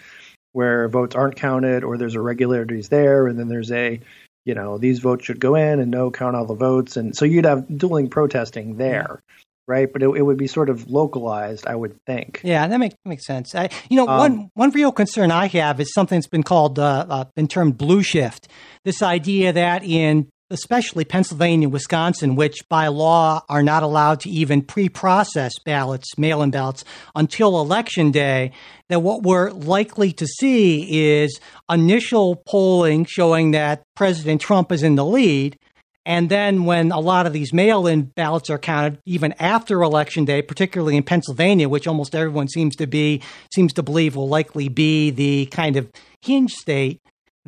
where votes aren't counted, or there's irregularities there, and then there's a you know these votes should go in and no count all the votes, and so you'd have dueling protesting there, right? But it, it would be sort of localized, I would think. Yeah, that makes makes sense. I, you know, Um, one one real concern I have is something that's been called uh, uh, been termed blue shift. This idea that in especially Pennsylvania, and Wisconsin, which by law are not allowed to even pre-process ballots, mail-in ballots until election day, that what we're likely to see is initial polling showing that President Trump is in the lead. And then when a lot of these mail in ballots are counted, even after election day, particularly in Pennsylvania, which almost everyone seems to be seems to believe will likely be the kind of hinge state,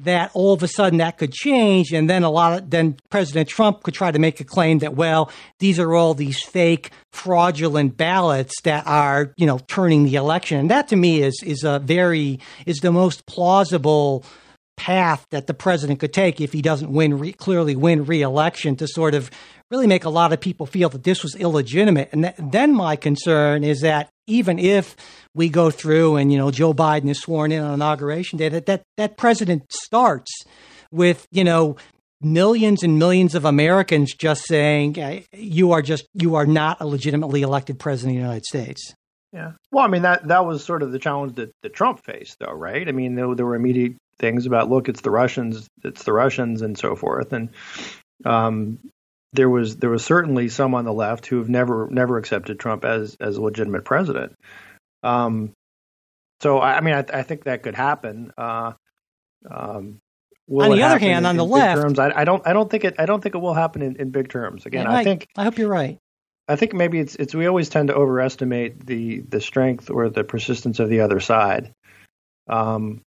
that all of a sudden that could change and then a lot of then President Trump could try to make a claim that well these are all these fake fraudulent ballots that are you know turning the election. And that to me is is a very is the most plausible path that the president could take if he doesn't win re- clearly win re-election to sort of really make a lot of people feel that this was illegitimate. And th- then my concern is that even if we go through and you know Joe Biden is sworn in on inauguration day that that, that president starts with you know millions and millions of Americans just saying you are just you are not a legitimately elected president of the United States. Yeah. Well, I mean that that was sort of the challenge that, that Trump faced, though, right? I mean, there, there were immediate things about look, it's the Russians, it's the Russians, and so forth, and um, there was there was certainly some on the left who have never never accepted Trump as as a legitimate president. Um, so I, I mean, I, I think that could happen. Uh, um, On the other hand, in- on the left- terms? I, I don't I don't think it I don't think it will happen in, in big terms. Again, Yeah, I think I hope you're right. I think maybe it's it's we always tend to overestimate the the strength or the persistence of the other side. Um,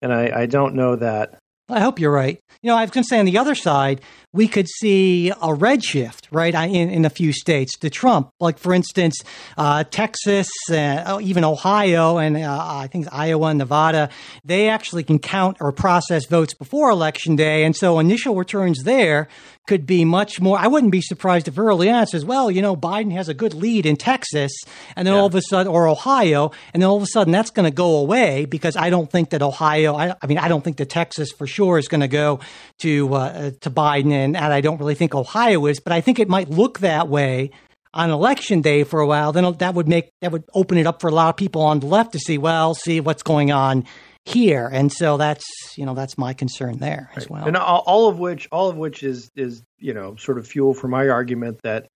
and I, I don't know that. I hope you're right. You know, I was going to say on the other side, we could see a red shift, right, in, in a few states to Trump. Like, for instance, uh, Texas, uh, oh, even Ohio, and uh, I think Iowa and Nevada, they actually can count or process votes before Election Day. And so initial returns there could be much more. I wouldn't be surprised if early on it says, well, you know, Biden has a good lead in Texas, and then all of a sudden, or Ohio, and then all of a sudden that's going to go away because I don't think that Ohio, I, I mean, I don't think that Texas for sure is going to go to uh, to Biden, and, and I don't really think Ohio is, but I think it might look that way on election day for a while. Then that would make that would open it up for a lot of people on the left to see, well, see what's going on here, and so that's you know that's my concern there as well. And all, all of which all of which is is you know sort of fuel for my argument that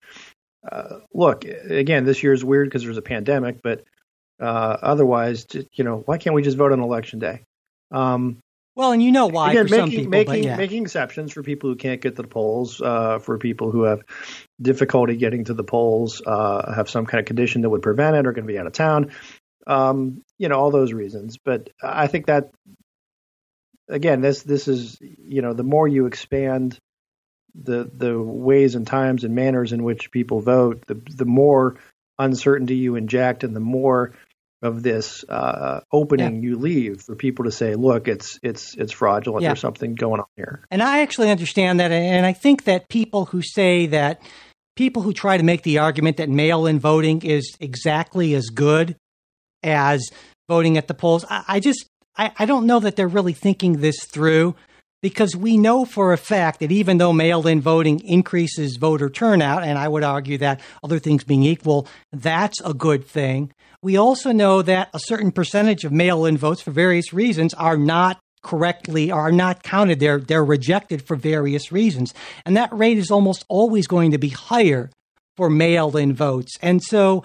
uh, look again this year is weird because there's a pandemic, but uh, otherwise, you know, why can't we just vote on election day? Um, Well, and you know why Again, for some making people, making yeah. making exceptions for people who can't get to the polls, uh, for people who have difficulty getting to the polls, uh, have some kind of condition that would prevent it, or going to be out of town. Um, you know, all those reasons. But I think that again, this this is you know, the more you expand the the ways and times and manners in which people vote, the the more uncertainty you inject, and the more of this uh, opening you leave for people to say, "Look, it's it's it's fraudulent. Yeah. There's something going on here." And I actually understand that. And I think that people who say that, people who try to make the argument that mail in voting is exactly as good as voting at the polls, I, I just, I, I don't know that they're really thinking this through because we know for a fact that even though mail in voting increases voter turnout, and I would argue that other things being equal, that's a good thing. We also know that a certain percentage of mail in votes for various reasons are not correctly are not counted they're they're rejected for various reasons and that rate is almost always going to be higher for mail in votes. And so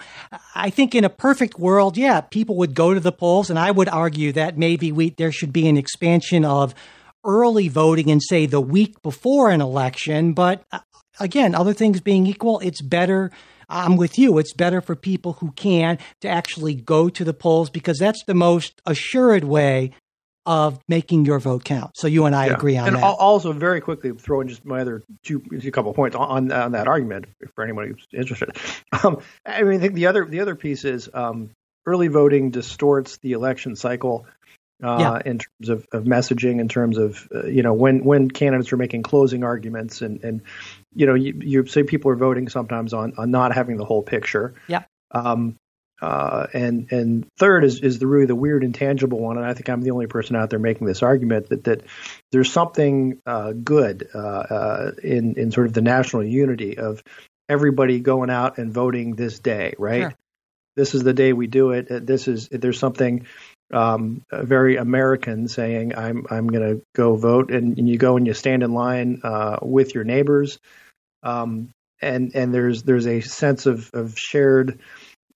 I think in a perfect world, yeah, people would go to the polls. And I would argue that maybe we, there should be an expansion of early voting and say the week before an election. But uh, again, other things being equal, it's better. I'm with you. It's better for people who can to actually go to the polls because that's the most assured way of making your vote count. So you and I Yeah. agree on that. and that. al- also, very quickly, throw in just my other two, a couple of points on, on that argument for anyone who's interested. Um, I mean, I think the other the other piece is um, early voting distorts the election cycle. Uh, Yeah. In terms of, of messaging, in terms of uh, you know when when candidates are making closing arguments, and and you know you, you say people are voting sometimes on on not having the whole picture. Yeah. Um, uh, and and third is is the really the weird intangible one, and I think I'm the only person out there making this argument that that there's something uh, good uh, uh, in in sort of the national unity of everybody going out and voting this day, right? Sure. This is the day we do it. Uh, This is there's something um, very American saying I'm I'm going to go vote, and, and you go and you stand in line uh, with your neighbors, um, and and there's there's a sense of of shared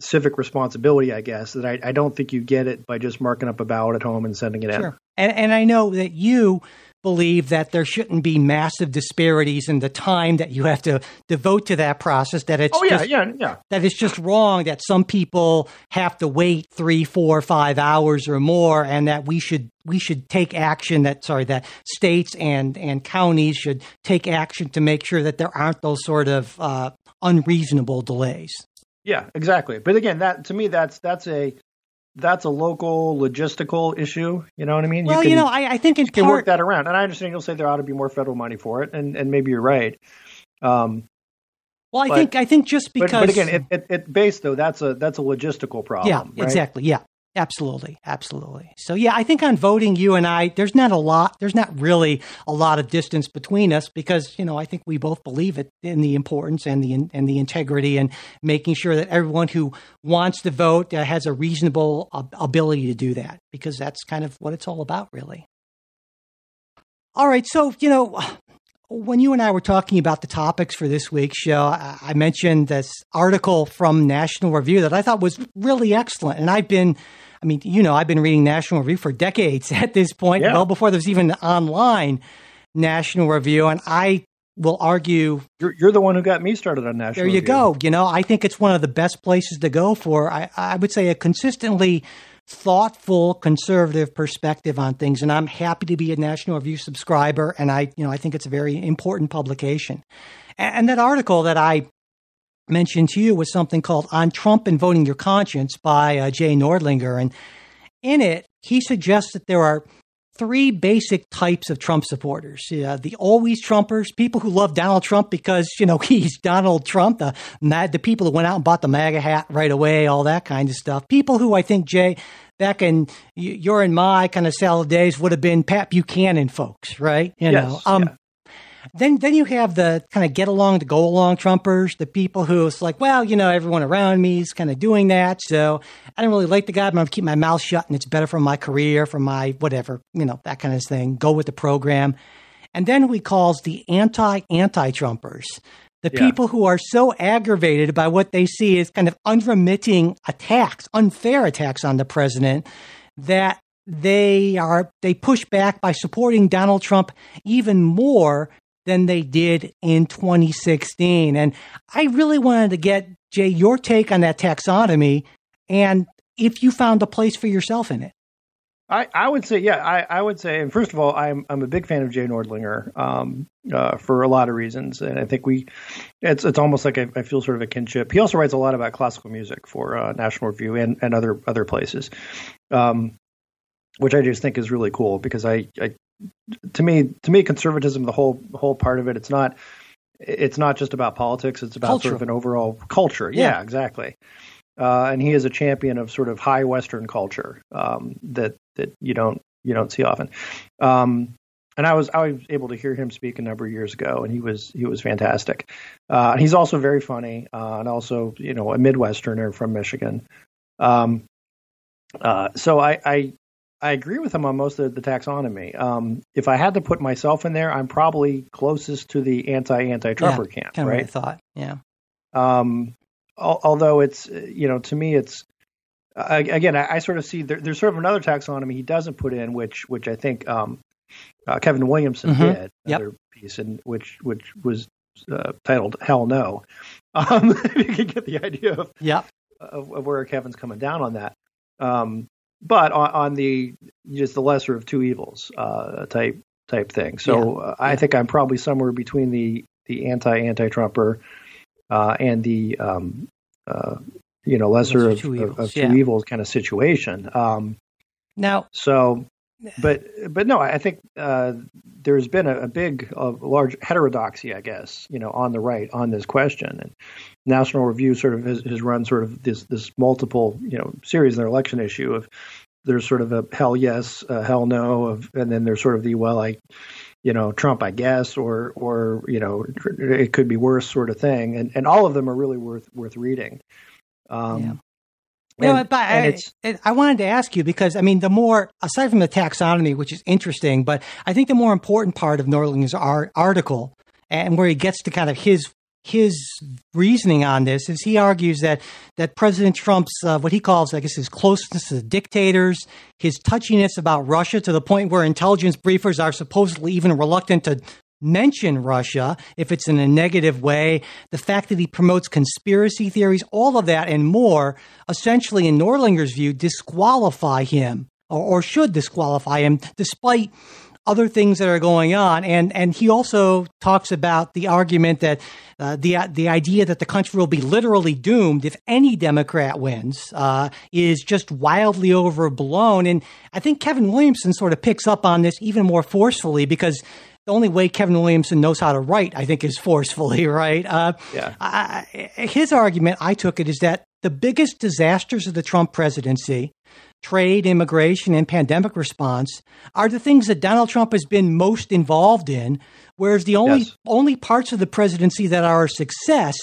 civic responsibility, I guess, that I, I don't think you get it by just marking up a ballot at home and sending it in. And, and I know that you believe that there shouldn't be massive disparities in the time that you have to devote to that process, that it's Oh yeah, just yeah, yeah. that it's just wrong that some people have to wait three, four, five hours or more, and that we should we should take action. That sorry, that states and and counties should take action to make sure that there aren't those sort of uh, unreasonable delays. Yeah, exactly. But again, that to me, that's that's a that's a local logistical issue. You know what I mean? Well, can, you know, I, I think in you can work that around, and I understand you'll say there ought to be more federal money for it, and and maybe you're right. Um, well, I but- think I think just because, but again, it, it, it base though that's a that's a logistical problem. yeah, right? exactly, yeah, absolutely, absolutely. So yeah, I think on voting, you and I, there's not a lot, there's not really a lot of distance between us because you know I think we both believe it in the importance and the and the integrity and making sure that everyone who wants to vote uh, has a reasonable ab- ability to do that because that's kind of what it's all about, really. All right, so you know. When you and I were talking about the topics for this week's show, I I mentioned this article from National Review that I thought was really excellent. And I've been, I mean, you know, I've been reading National Review for decades at this point, Yeah. well before there's even online National Review. And I will argue You're you're the one who got me started on national. Review. There you Review. go. You know, I think it's one of the best places to go for, I, I would say, a consistently thoughtful, conservative perspective on things. And I'm happy to be a National Review subscriber. And I, you know, I think it's a very important publication. And, and that article that I mentioned to you was something called On Trump and Voting Your Conscience by uh, Jay Nordlinger. And in it, he suggests that there are three basic types of Trump supporters. Uh, the always Trumpers, people who love Donald Trump because, you know, he's Donald Trump, the, mad, the people who went out and bought the MAGA hat right away, all that kind of stuff. People who I think, Jay, back in your and my kind of salad days would have been Pat Buchanan folks, right? You Yes, know, um, yeah. Then then you have the kind of get along to go along Trumpers, the people who it's like, well, you know, everyone around me is kind of doing that, so I don't really like the guy, but I'm gonna keep my mouth shut, and it's better for my career, for my whatever, you know, that kind of thing. Go with the program, and then we calls the anti anti Trumpers, the Yeah. people who are so aggravated by what they see as kind of unremitting attacks, unfair attacks on the president, that they are they push back by supporting Donald Trump even more than they did in 2016. And I really wanted to get Jay your take on that taxonomy and if you found a place for yourself in it. I, I would say, yeah, I, I would say, and first of all, I'm I'm a big fan of Jay Nordlinger um, uh, for a lot of reasons, and I think we, it's it's almost like I, I feel sort of a kinship. He also writes a lot about classical music for uh, National Review and, and other other places, um, which I just think is really cool because I, I to me to me conservatism the whole whole part of it it's not it's not just about politics it's about sort of an overall culture Yeah. yeah, exactly uh, and he is a champion of sort of high Western culture um, that that you don't you don't see often. Um, and I was I was able to hear him speak a number of years ago, and he was he was fantastic. Uh, and he's also very funny, uh, and also you know a Midwesterner from Michigan. Um, uh, so I, I I agree with him on most of the taxonomy. Um, if I had to put myself in there, I'm probably closest to the anti anti Trumper camp, Kind of what I right? thought. Yeah. Um, al- although it's you know to me it's uh, again I, I sort of see there, there's sort of another taxonomy he doesn't put in which which I think um, uh, Kevin Williamson Mhm. did Yep. another piece and which which was uh, titled Hell No. Um, you can get the idea of Yeah. of, of where Kevin's coming down on that. Um, but on, on the just the lesser of two evils uh, type type thing. So uh, I think I'm probably somewhere between the the anti anti Trumper uh, and the um, uh, you know lesser Lesser of, two of, evils, of two yeah. evils kind of situation. Um, Now, so, but but no, I think uh, there's been a, a big, uh, large heterodoxy, I guess, you know, on the right on this question. And National Review sort of has, has run sort of this this multiple, you know, series in their election issue of there's sort of a hell yes, a hell no, of, and then there's sort of the well, I, you know, Trump, I guess, or or you know, it could be worse sort of thing. And and all of them are really worth worth reading. Um, Know, and- but and I, I- wanted to ask you because I mean, the more aside from the taxonomy, which is interesting, but I think the more important part of Norling's ar- article and where he gets to kind of his his reasoning on this is he argues that that President Trump's uh, what he calls, I guess, his closeness to dictators, his touchiness about Russia to the point where intelligence briefers are supposedly even reluctant to mention Russia if it's in a negative way, the fact that he promotes conspiracy theories, all of that and more, essentially, in Nordlinger's view, disqualify him or, or should disqualify him, despite other things that are going on. And and he also talks about the argument that uh, the the idea that the country will be literally doomed if any Democrat wins uh, is just wildly overblown. And I think Kevin Williamson sort of picks up on this even more forcefully because the only way Kevin Williamson knows how to write, I think, is forcefully, right? Uh, Yeah. I, his argument, I took it, is that the biggest disasters of the Trump presidency, trade, immigration, and pandemic response, are the things that Donald Trump has been most involved in, whereas the only Yes. only parts of the presidency that are a success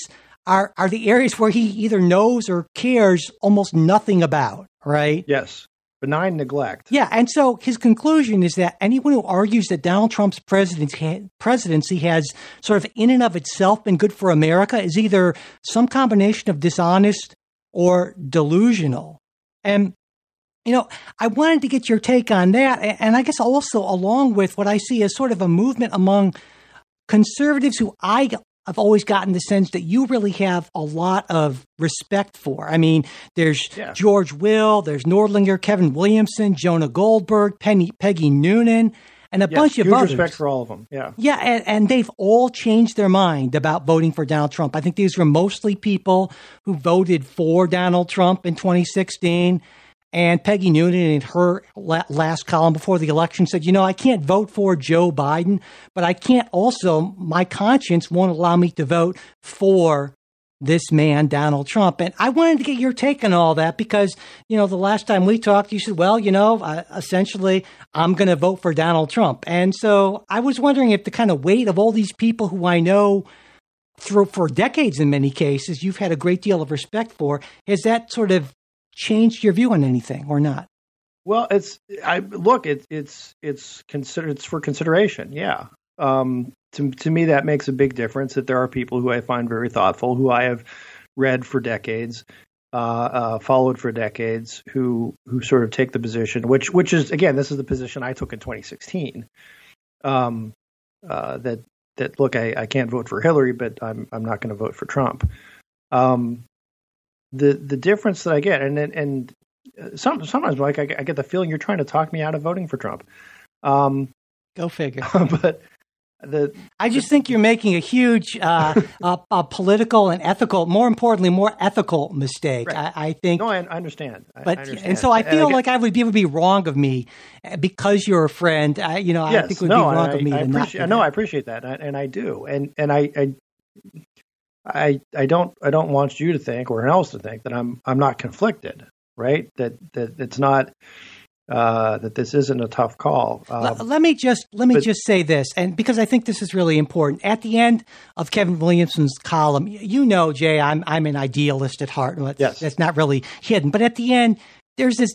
are are the areas where he either knows or cares almost nothing about, right? yes, benign neglect. Yeah, and so his conclusion is that anyone who argues that Donald Trump's presidency, presidency has sort of in and of itself been good for America is either some combination of dishonest or delusional. And you know, I wanted to get your take on that, and I guess also along with what I see as sort of a movement among conservatives who I have always gotten the sense that you really have a lot of respect for. I mean, there's Yeah. George Will, there's Nordlinger, Kevin Williamson, Jonah Goldberg, Penny, Peggy Noonan, and a Yes, bunch of others. respect for all of them. Yeah. Yeah, and, and they've all changed their mind about voting for Donald Trump. I think these were mostly people who voted for Donald Trump in 2016. And Peggy Noonan, in her la- last column before the election, said, You know, I can't vote for Joe Biden, but I can't also, my conscience won't allow me to vote for this man, Donald Trump. And I wanted to get your take on all that because, you know, the last time we talked, you said, well, you know, uh, essentially, I'm going to vote for Donald Trump. And so I was wondering if the kind of weight of all these people who I know through for decades in many cases, you've had a great deal of respect for, has that sort of changed your view on anything or not? Well, it's I look, it's it's it's consider it's for consideration. Yeah. Um, to to me, that makes a big difference. That there are people who I find very thoughtful, who I have read for decades, uh, uh, followed for decades, who who sort of take the position, which which is again, this is the position I took in 2016. Um, uh, that that look, I, I can't vote for Hillary, but I'm I'm not going to vote for Trump. Um, the the difference that I get, and and, and uh, some, sometimes, Mike, I, I get the feeling you're trying to talk me out of voting for Trump. Um, Go figure. but the I just think you're making a huge uh, uh, uh, political and ethical, more importantly, more ethical mistake. Right. I, I think. no, I, I understand. I- but understand. and so I feel like I would be would be wrong of me uh, because you're a friend. I, you know, I think it would no, be wrong of me I to not. appreciate. No, I appreciate that, and I, and I do, and and I, I, I, don't, I don't want you to think or else to think that I'm, I'm not conflicted, right? That that it's not, uh, that this isn't a tough call. Um, let me just let me but- just say this, and because I think this is really important. At the end of Kevin Williamson's column, you know, Jay, I'm I'm an idealist at heart. That's, Yes. that's not really hidden, but at the end, there's this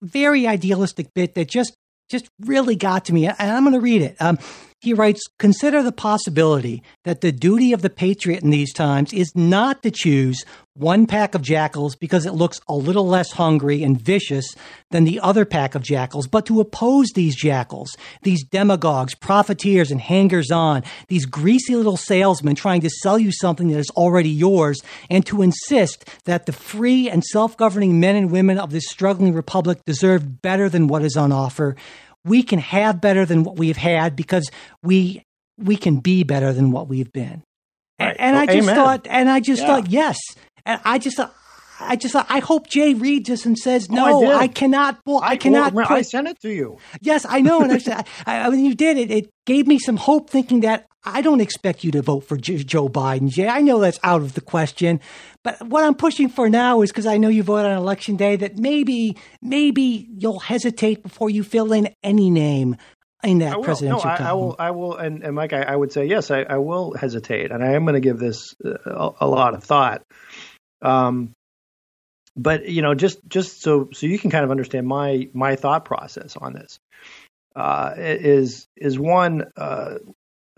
very idealistic bit that just just really got to me, and I'm going to read it. Um, He writes, consider the possibility that the duty of the patriot in these times is not to choose one pack of jackals because it looks a little less hungry and vicious than the other pack of jackals, but to oppose these jackals, these demagogues, profiteers, and hangers on, these greasy little salesmen trying to sell you something that is already yours, and to insist that the free and self governing men and women of this struggling republic deserve better than what is on offer we can have better than what we've had because we we can be better than what we've been. Right. And, and I just amen. thought, and I just yeah. thought, yes. And I just thought, I just thought, I hope Jay reads this and says, no, oh, I, I, cannot, well, I, I cannot. Well, I sent it to you. Yes, I know. And I said, I, when you did it, it gave me some hope thinking that I don't expect you to vote for Joe Biden, Jay. I know that's out of the question. But what I'm pushing for now is because I know you vote on election day that maybe, maybe you'll hesitate before you fill in any name in that I presidential. No, I, I, will. I will. And, and Mike, I, I, would say yes. I, I, will hesitate, and I am going to give this uh, a, a, lot of thought. Um, but you know, just just so so you can kind of understand my my thought process on this uh, is is one. Uh,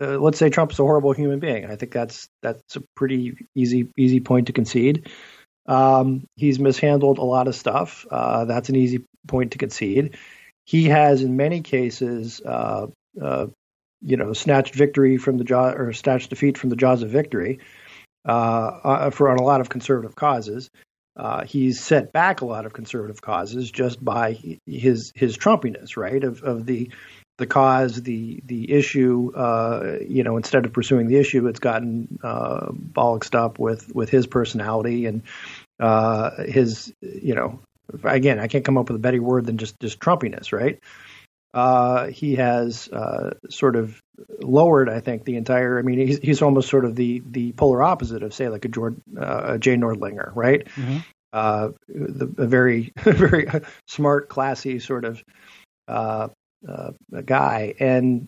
uh, let's say Trump's a horrible human being. I think that's that's a pretty easy easy point to concede. Um, he's mishandled a lot of stuff. Uh, that's an easy point to concede. He has, in many cases, uh, uh, you know, snatched victory from the jaw or snatched defeat from the jaws of victory uh, for on a lot of conservative causes. Uh, he's set back a lot of conservative causes just by his his Trumpiness, right? Of of the the cause, the the issue. Uh, you know, instead of pursuing the issue, it's gotten uh, up with with his personality and uh, his. You know, again, I can't come up with a better word than just just Trumpiness, right? Uh, he has uh, sort of lowered, I think, the entire. I mean, he's, he's almost sort of the the polar opposite of, say, like a George, uh, Jay Nordlinger, right? Mm-hmm. Uh, the, a very very smart, classy sort of uh, uh, guy, and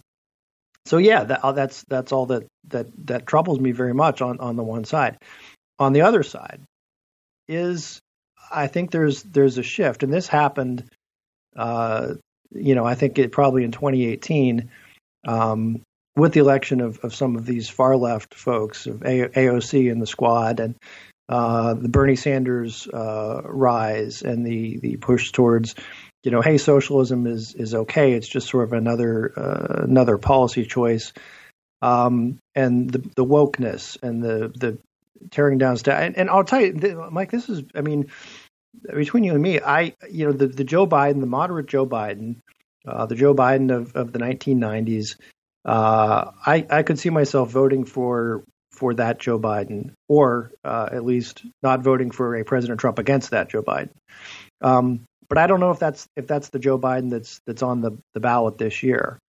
so yeah, that, that's that's all that that that troubles me very much on on the one side. On the other side is I think there's there's a shift, and this happened uh, you know, I think it probably in 2018, um, with the election of, of some of these far left folks of A- AOC and the squad and uh, the Bernie Sanders uh, rise and the the push towards, you know, hey, socialism is is okay. It's just sort of another uh, another policy choice, um, and the the wokeness and the the tearing down stuff. And, and I'll tell you, Mike, this is, I mean, between you and me, I you know the the Joe Biden, the moderate Joe Biden, uh, the Joe Biden of, of the 1990s, uh, I I could see myself voting for for that Joe Biden, or uh, at least not voting for a President Trump against that Joe Biden. Um, but I don't know if that's if that's the Joe Biden that's that's on the, the ballot this year.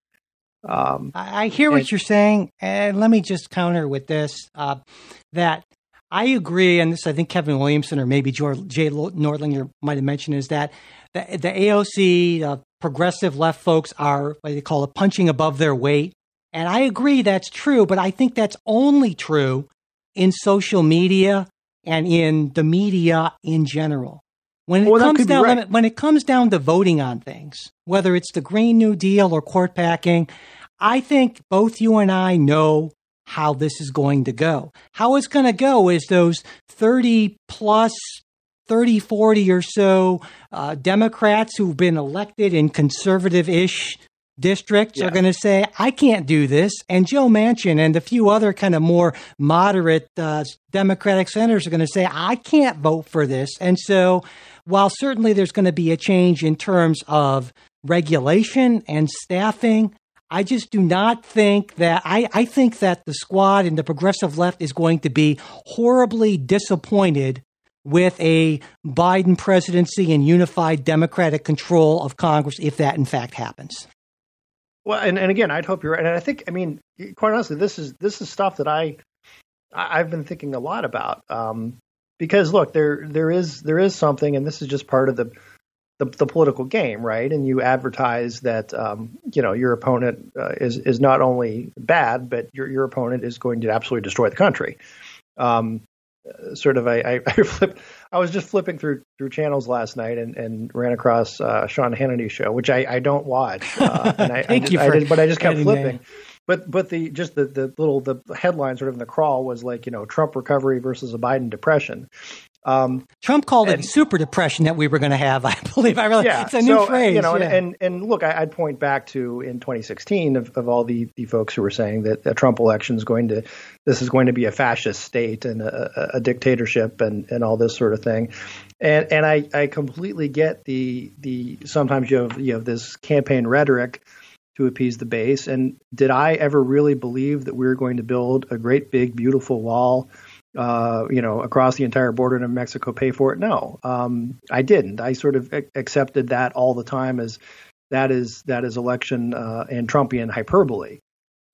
Um, I, hear what and, you're saying, and let me just counter with this: uh, that I agree, and this I think Kevin Williamson or maybe George, Jay Nordlinger might have mentioned is that the, the AOC, uh, progressive left folks are what they call it punching above their weight, and I agree that's true, but I think that's only true in social media and in the media in general. When it well, comes down right. when it comes down to voting on things, whether it's the Green New Deal or court packing, I think both you and I know how this is going to go. How it's going to go is those 30 plus 30, 40 or so uh, Democrats who've been elected in conservative ish districts yeah. are going to say, I can't do this. And Joe Manchin and a few other kind of more moderate uh, Democratic senators are going to say, I can't vote for this. And so, while certainly there's going to be a change in terms of regulation and staffing, I just do not think that I, I think that the squad and the progressive left is going to be horribly disappointed with a Biden presidency and unified Democratic control of Congress if that in fact happens. Well, and, and again, I'd hope you're right. And I think, I mean, quite honestly, this is this is stuff that I I've been thinking a lot about. Um, because look, there there is there is something, and this is just part of the the, the political game, right? And you advertise that um, you know your opponent uh, is is not only bad, but your your opponent is going to absolutely destroy the country. Um, sort of, I, I, I flipped. I was just flipping through through channels last night and, and ran across uh, Sean Hannity show, which I, I don't watch. Uh, and I, Thank I you for I did, but I just kept flipping. but but the just the, the little the headline sort of in the crawl was like you know Trump recovery versus a Biden depression. Um, Trump called and, it super depression that we were going to have. I believe. I really, yeah, it's a new so, phrase. You know, yeah. and, and, and look, I, would point back to in 2016 of, of all the, the folks who were saying that the Trump election is going to, this is going to be a fascist state and a, a dictatorship and, and all this sort of thing. And and I, I completely get the the sometimes you have you have this campaign rhetoric to appease the base. And did I ever really believe that we were going to build a great big beautiful wall? Uh, you know, across the entire border to Mexico pay for it? No, um, I didn't. I sort of accepted that all the time as that is that is election uh, and Trumpian hyperbole.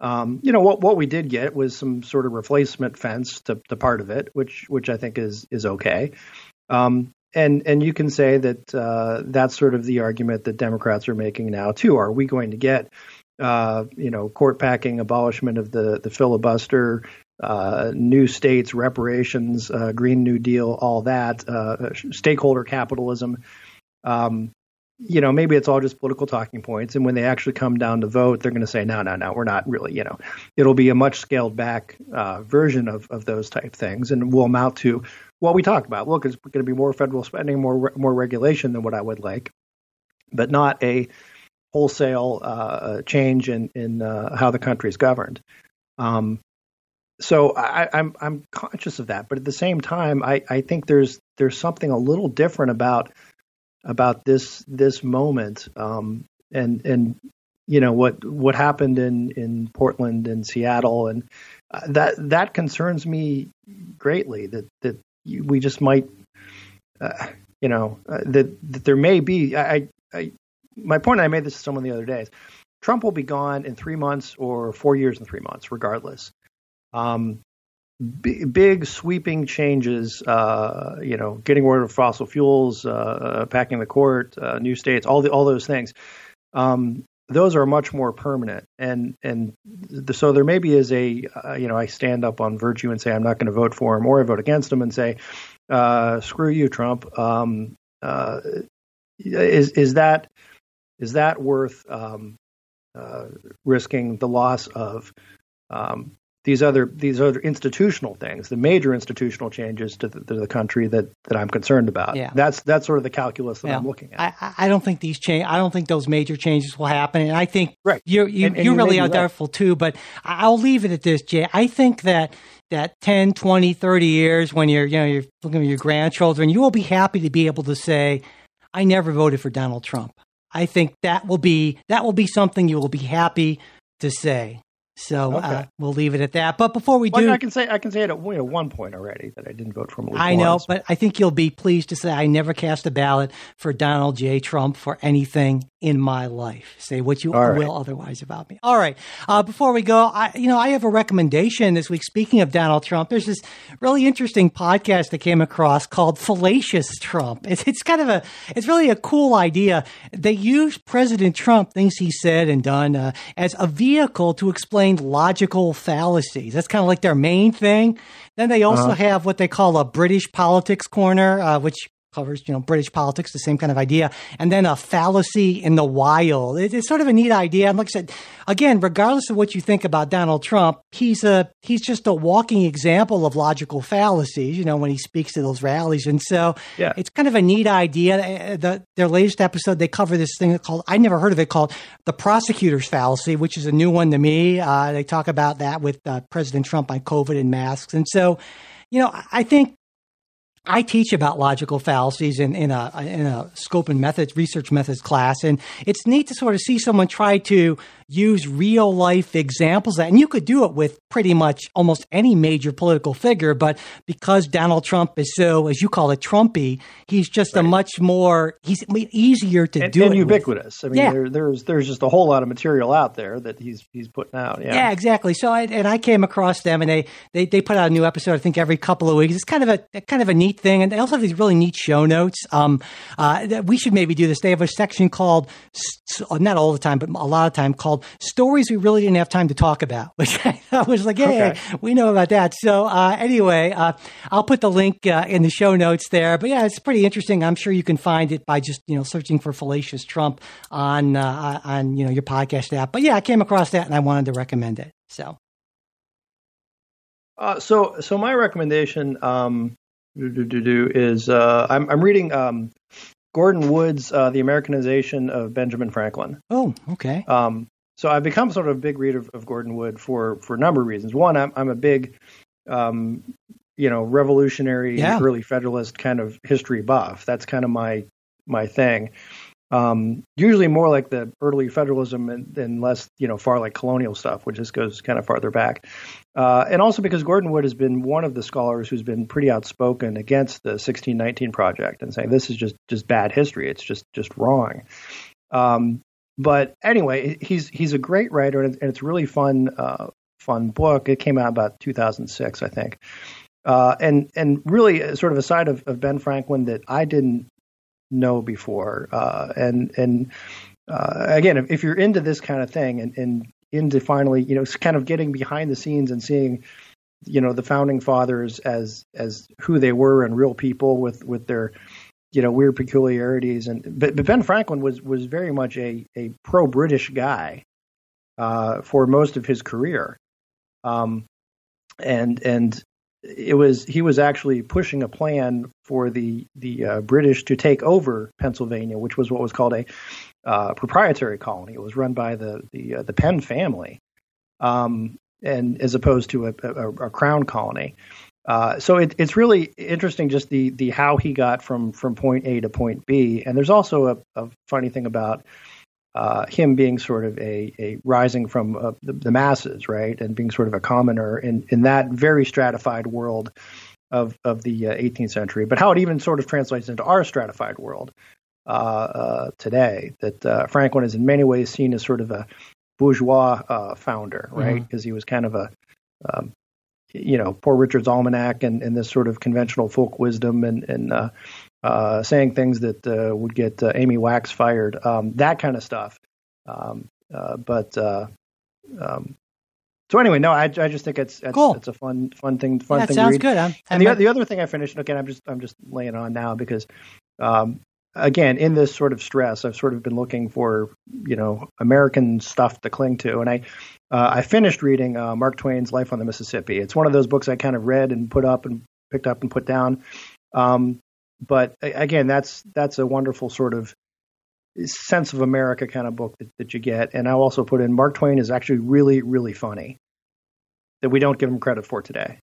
Um, you know what what we did get was some sort of replacement fence to, to part of it, which which I think is is okay. Um, and and you can say that uh, that's sort of the argument that Democrats are making now too. Are we going to get uh, you know court packing, abolishment of the the filibuster, uh, new states, reparations, uh, Green New Deal, all that, uh, stakeholder capitalism. Um, you know, maybe it's all just political talking points. And when they actually come down to vote, they're going to say, no, no, no, we're not really, you know, it'll be a much scaled back uh, version of, of those type things and will amount to what we talked about. Look, it's going to be more federal spending, more, more regulation than what I would like, but not a wholesale uh, change in, in uh, how the country is governed. Um, so I, am I'm, I'm conscious of that, but at the same time, I, I think there's there's something a little different about about this this moment, um, and and you know what what happened in in Portland and Seattle, and uh, that that concerns me greatly. That that we just might, uh, you know, uh, that that there may be. I, I my point. I made this to someone the other day. Is Trump will be gone in three months or four years and three months, regardless. Um, b- big sweeping changes, uh, you know, getting rid of fossil fuels, uh, uh, packing the court, uh, new states, all the all those things. Um, those are much more permanent, and and the, so there maybe is a uh, you know I stand up on virtue and say I'm not going to vote for him, or I vote against him and say screw you, Trump. Um, is is that is that worth um, uh, risking the loss of um, these other these other institutional things, the major institutional changes to the, to the country that, that I'm concerned about. Yeah. That's that's sort of the calculus that yeah. I'm looking at. I, I don't think these change. I don't think those major changes will happen, and I think right. you you and, and you really doubtful too. But I'll leave it at this, Jay. I think that that 10, 20, 30 years when you're you know you're looking at your grandchildren, you will be happy to be able to say, "I never voted for Donald Trump." I think that will be that will be something you will be happy to say. So uh, okay. uh, we'll leave it at that. But before we do, I can say I can say it at one point already that I didn't vote for him. I know, but I think you'll be pleased to say I never cast a ballot for Donald J. Trump for anything in my life. Say what you right. will otherwise about me. All right. Uh, before we go, I you know I have a recommendation this week. Speaking of Donald Trump, there's this really interesting podcast that came across called Fallacious Trump. It's it's kind of a it's really a cool idea. They use President Trump things he said and done uh, as a vehicle to explain logical fallacies. That's kind of like their main thing. Then they also uh-huh. have what they call a British politics corner, uh, which covers, you know, British politics, the same kind of idea. And then a fallacy in the wild. It, it's sort of a neat idea. And like I said, again, regardless of what you think about Donald Trump, he's a he's just a walking example of logical fallacies. You know, when he speaks to those rallies, and so yeah. it's kind of a neat idea. Uh, the, their latest episode, they cover this thing called I never heard of it called the prosecutor's fallacy, which is a new one to me. Uh, they talk about that with uh, President Trump on COVID and masks, and so you know, I think I teach about logical fallacies in, in a in a scope and methods research methods class, and it's neat to sort of see someone try to use real life examples that, and you could do it with pretty much almost any major political figure. But because Donald Trump is so, as you call it, Trumpy, he's just right. a much more he's easier to and, do and ubiquitous. With. I mean, yeah. there, there's there's just a whole lot of material out there that he's he's putting out. Yeah, yeah, exactly. So I, and I came across them, and they, they they put out a new episode. I think every couple of weeks. It's kind of a kind of a neat thing, and they also have these really neat show notes. Um, uh, we should maybe do this. They have a section called not all the time, but a lot of time called called "Stories We Really Didn't Have Time to Talk About," which I, was like, "Hey, okay. we know about that." So uh, anyway, uh, I'll put the link uh, in the show notes there. But yeah, it's pretty interesting. I'm sure you can find it by just you know searching for "Fallacious Trump" on uh, on you know your podcast app. But yeah, I came across that and I wanted to recommend it. So. Uh, so, so my recommendation um, is uh, I'm, I'm reading um, Gordon Wood's uh, The Americanization of Benjamin Franklin. Oh, okay. Um, so I've become sort of a big reader of, of, Gordon Wood for for a number of reasons. One, I'm, I'm a big, um, you know, revolutionary, yeah. early Federalist kind of history buff. That's kind of my my thing. Um, usually more like the early federalism and, and, less, you know, far like colonial stuff, which just goes kind of farther back. Uh, and also because Gordon Wood has been one of the scholars who's been pretty outspoken against the 1619 project and saying this is just just bad history. It's just just wrong. Um, but anyway, he's he's a great writer and it's really fun uh, fun book. It came out about 2006, I think. Uh, and and really sort of a side of, of Ben Franklin that I didn't know before. Uh, and and uh, again, if, if, you're into this kind of thing and, and into finally, you know, kind of getting behind the scenes and seeing, you know, the founding fathers as as who they were and real people with with their you know weird peculiarities and but, but Ben Franklin was was very much a a pro British guy uh, for most of his career, um, and and it was he was actually pushing a plan for the the uh, British to take over Pennsylvania, which was what was called a uh, proprietary colony. It was run by the the uh, the Penn family, um, and as opposed to a, a, a crown colony. Uh, so it, it's really interesting, just the the how he got from from point A to point B. And there's also a, a funny thing about uh, him being sort of a, a rising from uh, the, the, masses, right, and being sort of a commoner in, in that very stratified world of of the uh, 18th century, but how it even sort of translates into our stratified world uh, uh, today. That uh, Franklin is in many ways seen as sort of a bourgeois founder, right, because mm-hmm. he was kind of a um, you know, Poor Richard's Almanac and, and this sort of conventional folk wisdom and, and uh, saying things that uh, would get uh, Amy Wax fired, um, that kind of stuff. Um, uh, but uh, um, so anyway, no, I, I just think it's it's, cool. it's a fun fun thing fun yeah, thing. Sounds to read. good. I'm, and the, the other thing I finished, again, I'm just I'm just laying on now because um, again in this sort of stress, I've sort of been looking for you know American stuff to cling to, and I. Uh, I finished reading uh, Mark Twain's Life on the Mississippi. It's one of those books I kind of read and put up and picked up and put down. Um, but again, that's that's a wonderful sort of sense of America kind of book that, that you get. And I'll also put in Mark Twain is actually really, really funny that we don't give him credit for today.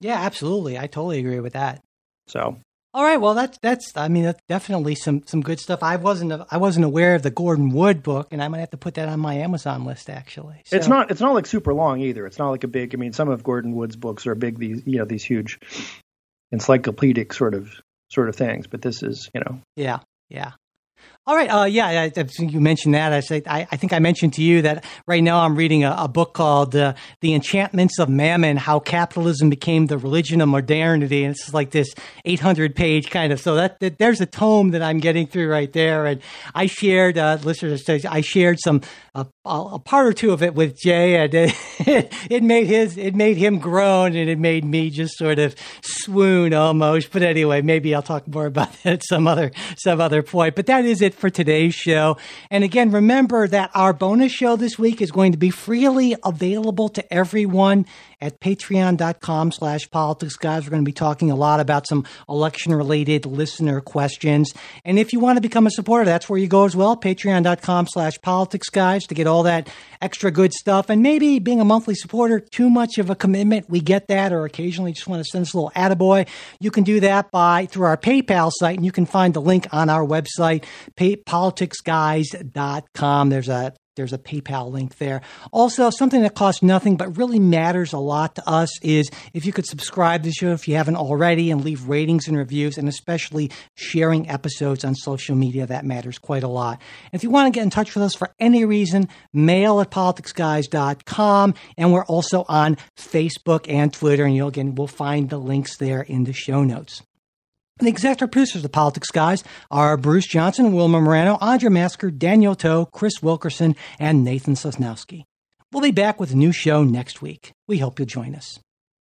Yeah, absolutely. I totally agree with that. So all right, well that's that's I mean that's definitely some some good stuff. I wasn't I wasn't aware of the Gordon Wood book, and I might have to put that on my Amazon list actually. So. It's not it's not like super long either. It's not like a big. I mean, some of Gordon Wood's books are big. These you know these huge encyclopedic sort of sort of things. But this is, you know, yeah, yeah. All right. Uh, yeah, I, think you mentioned that. I, I, I, think I mentioned to you that right now I'm reading a, a book called uh, "The Enchantments of Mammon: How Capitalism Became the Religion of Modernity," and it's like this 800 page kind of. So that, that there's a tome that I'm getting through right there. And I shared, uh, listeners, I shared some a, a part or two of it with Jay, and it, it made his it made him groan, and it made me just sort of swoon almost. But anyway, maybe I'll talk more about that at some other some other point. But that is it for today's show. And again, remember that our bonus show this week is going to be freely available to everyone at patreon.com slash politics guys. We're going to be talking a lot about some election related listener questions. And if you want to become a supporter, that's where you go as well. Patreon.com slash politics guys to get all that extra good stuff. And maybe being a monthly supporter, too much of a commitment. We get that, or occasionally just want to send us a little attaboy. You can do that by through our PayPal site, and you can find the link on our website, politicsguys.com. There's a there's a PayPal link there. Also, something that costs nothing but really matters a lot to us is if you could subscribe to the show if you haven't already and leave ratings and reviews, and especially sharing episodes on social media. That matters quite a lot. If you want to get in touch with us for any reason, mail at politicsguys.com. And we're also on Facebook and Twitter. And you'll again, we'll find the links there in the show notes. The executive producers of The Politics Guys are Bruce Johnson, Wilma Morano, Andrea Masker, Daniel Toe, Chris Wilkerson, and Nathan Sosnowski. We'll be back with a new show next week. We hope you'll join us.